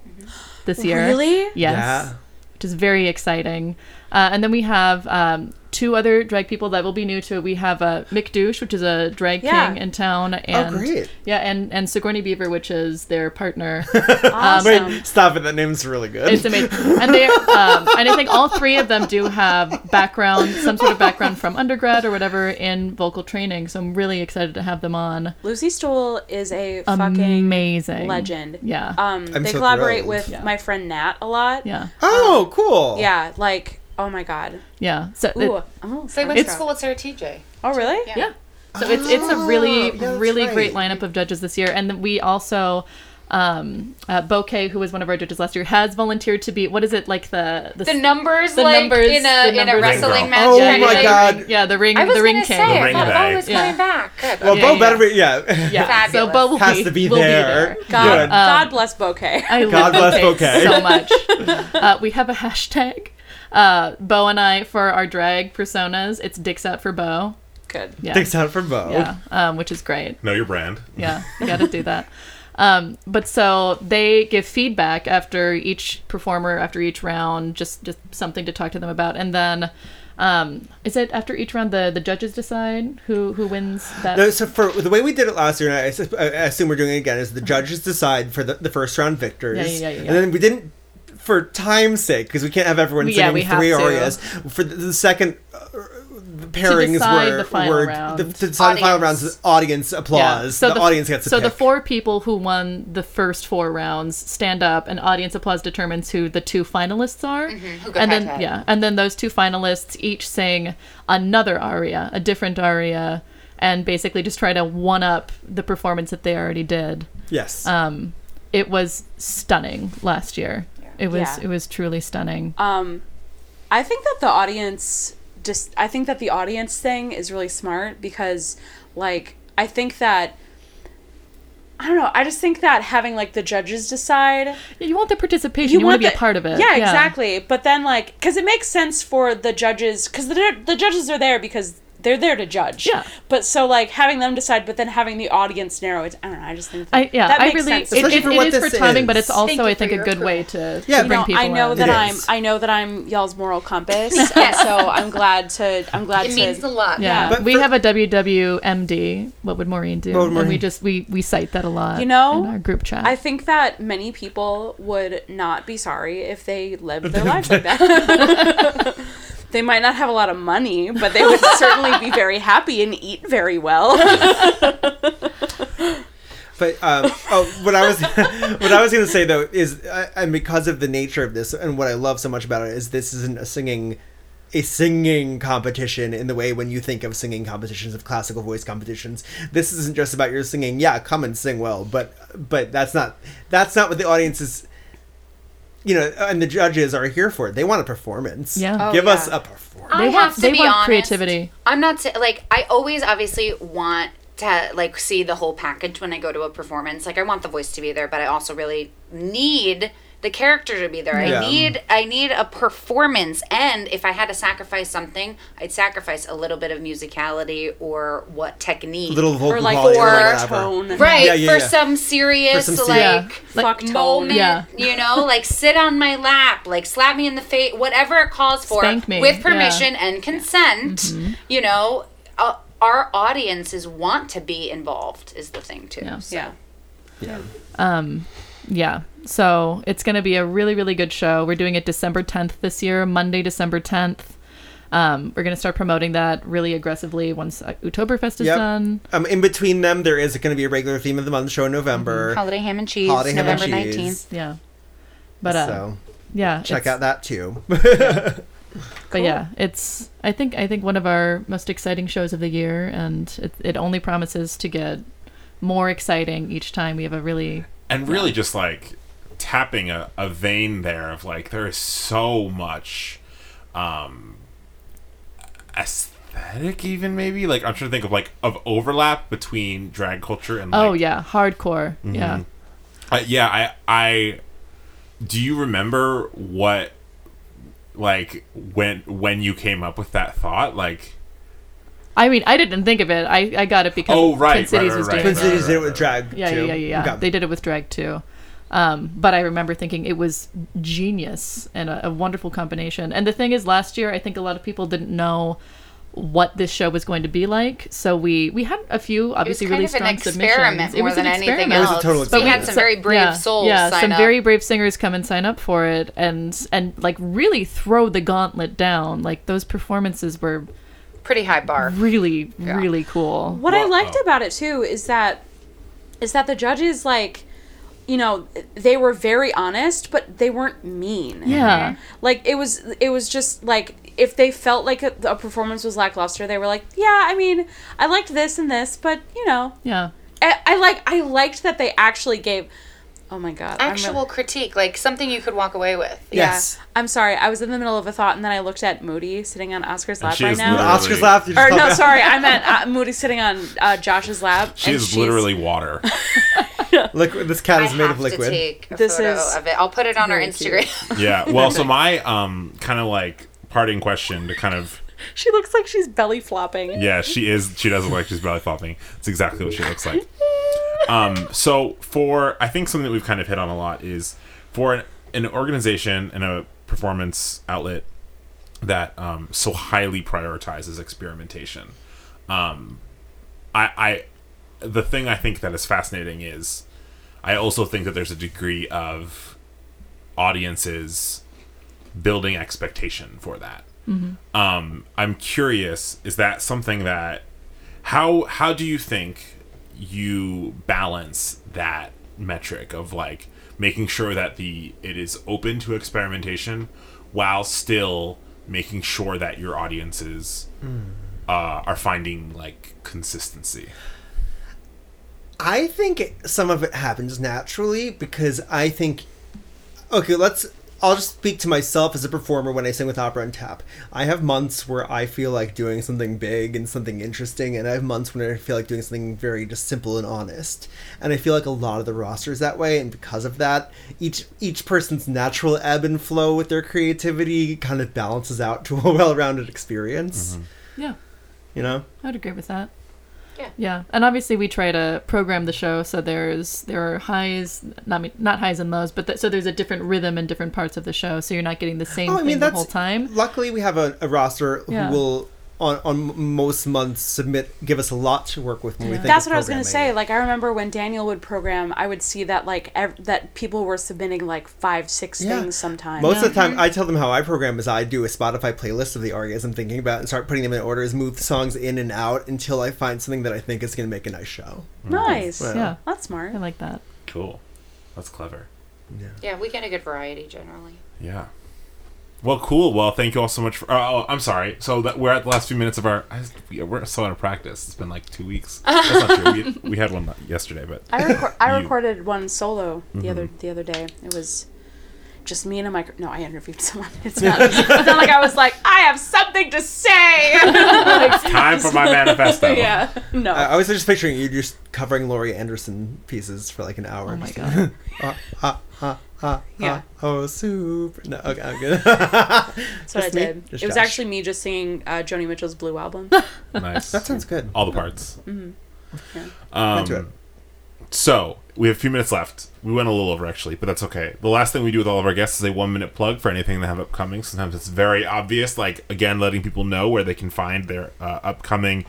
this year. Really? Yes. Yeah. Which is very exciting. Uh, and then we have um, two other drag people that will be new to it. We have uh, Mick Douche, which is a drag Yeah. king in town, and great. yeah, and and Sigourney Beaver, which is their partner. Awesome. wait, stop it. That name's really good. It's amazing, and they um, and I think all three of them do have background, some sort of background from undergrad or whatever in vocal training. So I'm really excited to have them on. Lucy Stoole is a fucking Amazing legend. Yeah, Um, I'm they so collaborate thrilled. with Yeah. my friend Nat a lot. yeah, oh, cool. Yeah, like oh my god. yeah. So it- oh, So I went to It's- school with Sarah TJ. Oh really? yeah. So it's it's a really Oh, yeah, really right. great lineup of judges this year, and then we also. Um, uh, Bouquet, who was one of our judges last year, has volunteered to be. What is it like the the, The numbers, The like numbers- in a in a wrestling match. Oh kind of my thing. God. yeah the ring I was the ring gonna king. say, I Ring thought bag. Bo was Yeah. coming back. Good. Well, Yeah, Bo yeah, better be. Yeah. Yeah, so Fabulous. Bo will Has be, to be will there. God, Good. God bless Bouquet. I God bless Bouquet Bouquet. so much. Uh, we have a hashtag. Uh, Bo and I for our drag personas. It's dicks out for Bo. Good. Yeah, Thanks out for Bo. yeah, um, which is great. Know your brand. Yeah, you got to do that. Um, but so they give feedback after each performer, after each round, just just something to talk to them about, and then. Um, is it after each round the, the judges decide who who wins that? No, so for the way we did it last year, and I, I assume we're doing it again, is the judges decide for the, the first round victors. Yeah, yeah, yeah, yeah, And then we didn't, for time's sake, because we can't have everyone Yeah, singing we have three to. arias. For the, the second uh, the pairings decide were, the final were round. The, to decide the final rounds, audience applause. So the, audience gets to so pick. the four people who won the first four rounds stand up, and audience applause determines who the two finalists are. who go and then head-to-head. yeah, and then those two finalists each sing another aria, a different aria, and basically just try to one up the performance that they already did. yes. Um, it was stunning last year. It was Yeah. it was truly stunning. Um, I think that the audience just I think that the audience thing is really smart because like I think that I don't know. I just think that having like the judges decide, You want the participation. You, want to be the- a part of it. Yeah, exactly. But then like, because it makes sense for the judges, because the the judges are there because they're there to judge. Yeah. But so like having them decide, but then having the audience narrow it. I don't know. I just think that, I, yeah, that I makes really sense. it, Especially it, for it for this timing, but it's also I think a your good way to, Yeah, bring you know, people I know in. that I'm I know that I'm y'all's moral compass, and so I'm glad to I'm glad It to means a lot. Yeah, But we for- have a WWMD. What would Maureen do? What would And we just we we cite that a lot. You know, in our group chat. I think that many people would not be sorry if they lived their lives like that. they might not have a lot of money, but they would certainly be very happy and eat very well. But um, oh, what I was what I was going to say though is, uh, and because of the nature of this, and what I love so much about it is this isn't a singing, a singing competition in the way when you think of singing competitions of classical voice competitions. This isn't just about your singing. Yeah, come and sing well, but but that's not that's not what the audience is. You know, and the judges are here for it. They want a performance. Yeah. Oh, Give us a performance. They I want- have to they be want honest. creativity. I'm not sa- like I always obviously want to like see the whole package when I go to a performance. Like I want the voice to be there, but I also really need the character to be there. Yeah. I need I need a performance and if I had to sacrifice something, I'd sacrifice a little bit of musicality or what technique. little vocal or like quality or or tone. Right, Yeah, yeah, for yeah. some serious For some like serious- Yeah. Fuck tone. moment, Yeah. you know, like sit on my lap, like slap me in the face, whatever it calls for, Spank me, with yeah. permission and consent. You know, uh, our audiences want to be involved. Is the thing too. Yeah. So. Yeah. Yeah. Um, yeah. So it's going to be a really, really good show. We're doing it December 10th this year, Monday, December 10th. Um, we're going to start promoting that really aggressively once uh, Oktoberfest is Yep. done. Um, in between them, there is going to be a regular theme of the month show in November. Holiday ham and cheese, Holiday ham and November cheese. nineteenth. Yeah. But uh, so yeah, check out that too. But yeah, it's I think I think one of our most exciting shows of the year, and it, it only promises to get more exciting each time. We have a really and really just like tapping a, a vein there of like there is so much um aesthetic even maybe like i'm trying to think of like of overlap between drag culture and like, oh yeah hardcore yeah Uh, yeah, I I do you remember what like when when you came up with that thought like I mean I didn't think of it. I, I got it because Oh, right, Twin Cities right, was right, doing Twin it. Cities did it with drag Yeah, too. yeah, yeah, yeah, yeah. Okay. They did it with drag too. Um, but I remember thinking it was genius and a, a wonderful combination. And the thing is, last year I think a lot of people didn't know what this show was going to be like. So we we had a few It was obviously kind really of an strong experiment submissions. It more was than an anything experiment. It was a else. total we had some very brave yeah, souls Yeah, sign some up. very brave singers come and sign up for it, and and like really throw the gauntlet down. Like those performances were pretty high bar. really Yeah. really cool. What I liked oh. about it too is that is that the judges like you know they were very honest but they weren't mean. Yeah. Mm-hmm. Like it was it was just like if they felt like a, a performance was lackluster they were like, "Yeah, I mean, I liked this and this, but you know, Yeah. I, I like I liked that they actually gave Oh my god. Actual really- critique, like something you could walk away with. Yes. I'm sorry. I was in the middle of a thought and then I looked at Moody sitting on Oscar's lap she right now. Literally- Oscars lap. you just Or no, back. sorry, I meant uh, Moody sitting on uh, Josh's lap. she and is she's- literally water Liquid. This cat I is made have of liquid. to take a This photo is of it. I'll put it on our. Instagram. yeah well so my um kind of like parting question to kind of She looks like she's belly flopping. yeah she is she does look like she's belly flopping it's exactly what she looks like um so for i think something that we've kind of hit on a lot is for an, an organization and a performance outlet that um, so highly prioritizes experimentation. Um, I, I the thing i think that is fascinating is i also think that there's a degree of audiences building expectation for that. Um, i'm curious is that something that how how do you think you balance that metric of like making sure that the it is open to experimentation while still making sure that your audiences uh, are finding like consistency I think some of it happens naturally because I think. Okay, let's. I'll just speak to myself as a performer when I sing with Opera on Tap. I have months where I feel like doing something big and something interesting, and I have months when I feel like doing something very just simple and honest. And I feel like a lot of the roster is that way, and because of that, each each person's natural ebb and flow with their creativity kind of balances out to a well-rounded experience. Mm-hmm. Yeah. You know. I would agree with that. Yeah. Yeah, and obviously we try to program the show so there's there are highs, not not highs and lows, but th- so there's a different rhythm in different parts of the show, so you're not getting the oh, same Oh, I thing mean, the that's whole time. Luckily, we have a, a roster Yeah. who will, on, on most months, submit give us a lot to work with when we think. That's of what I was gonna say. Like I remember when Daniel would program, I would see that like ev- that people were submitting like five, six Yeah. things sometimes. Most of the time, I tell them how I program is I do a Spotify playlist of the arias I'm thinking about and start putting them in orders, move the songs in and out until I find something that I think is going to make a nice show. Mm. nice. Well, Yeah, That's smart. I like that. cool that's clever Yeah. yeah, we get a good variety generally. yeah well cool. Well thank you all so much for oh, oh i'm sorry. So that we're at the last few minutes of our I, we- we're still out of practice. It's been like two weeks. That's not true. We, we had one yesterday but I record- I recorded one solo the mm-hmm. other the other day. It was just me and a micro. No, I interviewed someone. It's not. it's not like I was like, I have something to say. Like, Time for my manifesto. yeah. No. I, I was just picturing you just covering Laurie Anderson pieces for like an hour. Oh my Just- god. ah, ah, ah, ah, Yeah. ah, oh, super. No, okay, I'm good. That's what I Just me? did. Just it was Josh. actually me just singing uh, Joni Mitchell's Blue album. Nice. that sounds good. all the parts. Mm. Yeah. Um, Into it. So we have a few minutes left. We went a little over actually, but that's okay. The last thing we do with all of our guests is a one minute plug for anything they have upcoming. Sometimes it's very obvious, like again, letting people know where they can find their uh, upcoming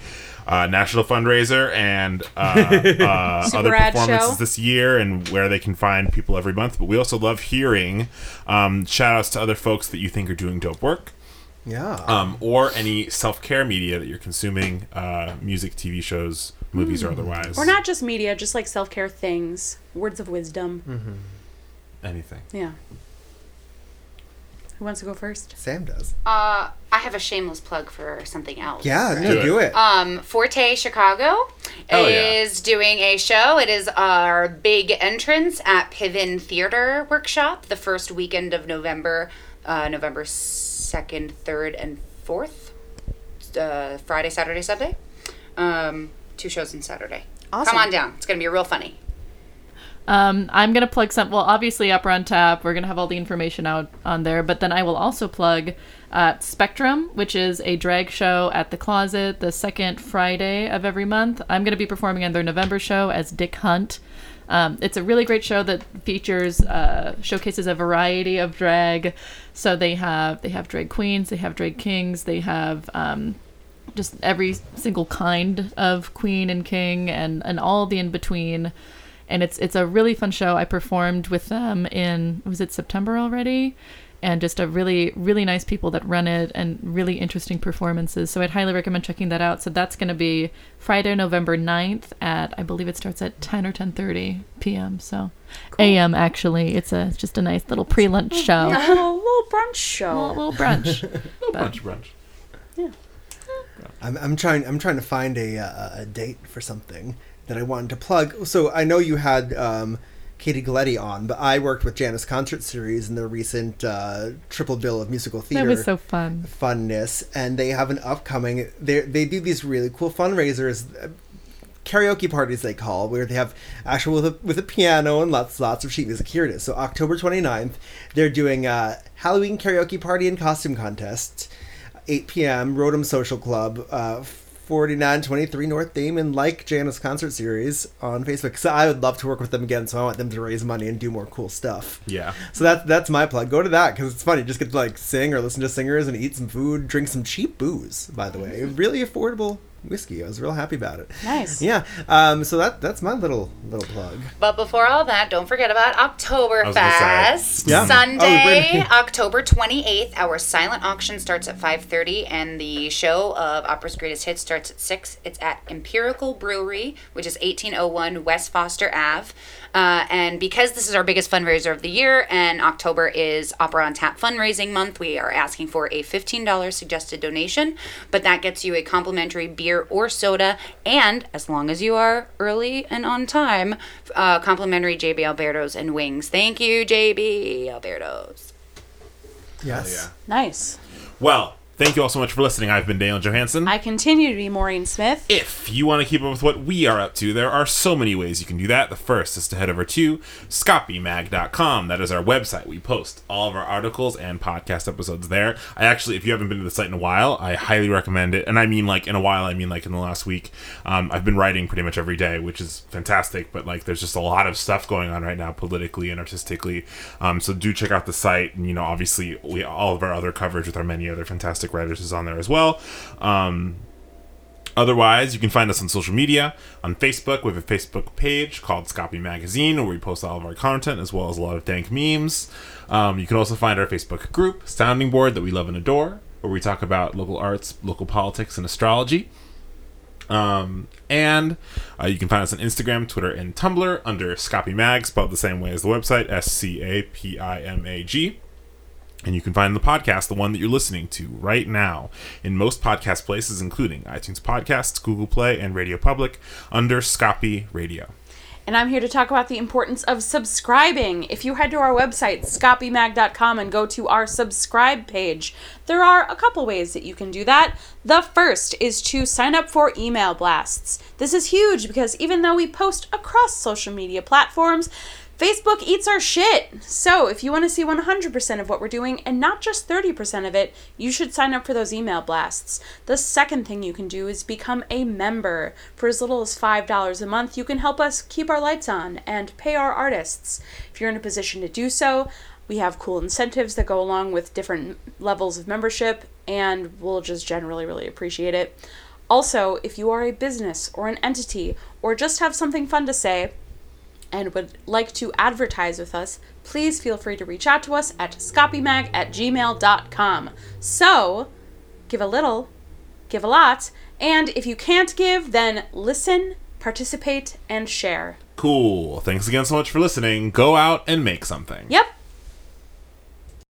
uh, national fundraiser and uh, uh, other performances show. this year, and where they can find people every month. But we also love hearing um, shout outs to other folks that you think are doing dope work. Yeah. Um, or any self care media that you're consuming, uh, music, TV shows, movies, or otherwise. or not just media, just like self care things, words of wisdom. anything. Yeah. Who wants to go first? Sam does. Uh, I have a shameless plug for something else. Yeah, no, Do it. do it. Um, Forte Chicago Oh, yeah. is doing a show. It is our big entrance at Piven Theater Workshop the first weekend of November, uh, November 2nd, 3rd, and 4th. Uh, Friday, Saturday, Sunday. Um, two shows on Saturday. Awesome. Come on down. It's going to be real funny. Um, I'm gonna plug some. Well, obviously, Opera on Tap. We're gonna have all the information out on there. But then I will also plug uh, Spectrum, which is a drag show at the Closet the second Friday of every month. I'm gonna be performing in their November show as Dick Hunt. Um, it's a really great show that features uh, showcases a variety of drag. So they have they have drag queens, they have drag kings, they have um, just every single kind of queen and king and and all the in between and it's it's a really fun show. I performed with them in was it september already? And just a really really nice people that run it and really interesting performances. So i'd highly recommend checking that out. So that's going to be friday november 9th at i believe it starts at 10 or 10.30 p.m so am actually. It's a it's just a nice little pre-lunch oh, show. A little, little brunch a show. little, little brunch. Brunch, brunch. I'm, I'm trying. I'm trying to find a, uh, a date for something that I wanted to plug. So I know you had um, Katie Galletti on, but I worked with Janice Concert Series in the recent uh, triple bill of musical theater. that was so fun funness, and they have an upcoming. They they do these really cool fundraisers. uh, Karaoke parties they call where they have actual with a, with a piano and lots lots of sheet music. Here it is. So October 29th, they're doing a Halloween karaoke party and costume contest. 8 p.m. Rodham Social Club, uh, 4923 North Damen, like Janice Concert Series on Facebook. So I would love to work with them again. So I want them to raise money and do more cool stuff. Yeah. So that's that's my plug. Go to that because it's funny. Just get to like sing or listen to singers and eat some food, drink some cheap booze. By the way, really affordable whiskey. I was real happy about it. Nice. Yeah. Um. So that that's my little little plug. But before all that, don't forget about I was gonna Oktoberfest. Yeah. Sunday, Oh. October 28th, our silent auction starts at 5.30 and the show of Opera's Greatest Hits starts at 6. It's at Empirical Brewery, which is 1801 West Foster Ave. Uh, and because this is our biggest fundraiser of the year and October is Opera on Tap fundraising month, we are asking for a $15 suggested donation. But that gets you a complimentary beer or soda, and as long as you are early and on time, uh, complimentary JB Alberto's and wings. Thank you, JB Alberto's. Yes. Nice. Well, thank you all so much for listening. I've been Daniel Johansson. I continue to be Maureen Smith. if you want to keep up with what we are up to, there are so many ways you can do that. The first is to head over to scapimag.com. That is our website. We post all of our articles and podcast episodes there. I actually, if you haven't been to the site in a while, I highly recommend it. And I mean, like, in a while, I mean, like, in the last week. Um, I've been writing pretty much every day, which is fantastic. But, like, there's just a lot of stuff going on right now, politically and artistically. Um, so do check out the site. And, you know, obviously, we all of our other coverage with our many other fantastic writers is on there as well. Um, Otherwise, you can find us on social media. On Facebook, we have a Facebook page called Scapi Magazine, where we post all of our content as well as a lot of dank memes. Um, you can also find our Facebook group, Sounding Board, that we love and adore, where we talk about local arts, local politics, and astrology. Um, and uh, you can find us on Instagram, Twitter, and Tumblr under Scapi Mag, spelled the same way as the website, S C A P I M A G. And you can find the podcast, the one that you're listening to right now, in most podcast places, including iTunes Podcasts, Google Play, and Radio Public, under Scapi Radio. And I'm here to talk about the importance of subscribing. If you head to our website, scapimag.com, and go to our subscribe page, there are a couple ways that you can do that. The first is to sign up for email blasts. This is huge because even though we post across social media platforms, Facebook eats our shit. So, if you want to see 100% of what we're doing and not just 30% of it, you should sign up for those email blasts. The second thing you can do is become a member. For as little as $5 a month, you can help us keep our lights on and pay our artists. If you're in a position to do so, we have cool incentives that go along with different levels of membership, and we'll just generally really appreciate it. Also, if you are a business or an entity or just have something fun to say, and would like to advertise with us, please feel free to reach out to us at scapimag at gmail.com. So, give a little, give a lot, and if you can't give, then listen, participate, and share. Cool. Thanks again so much for listening. Go out and make something. Yep.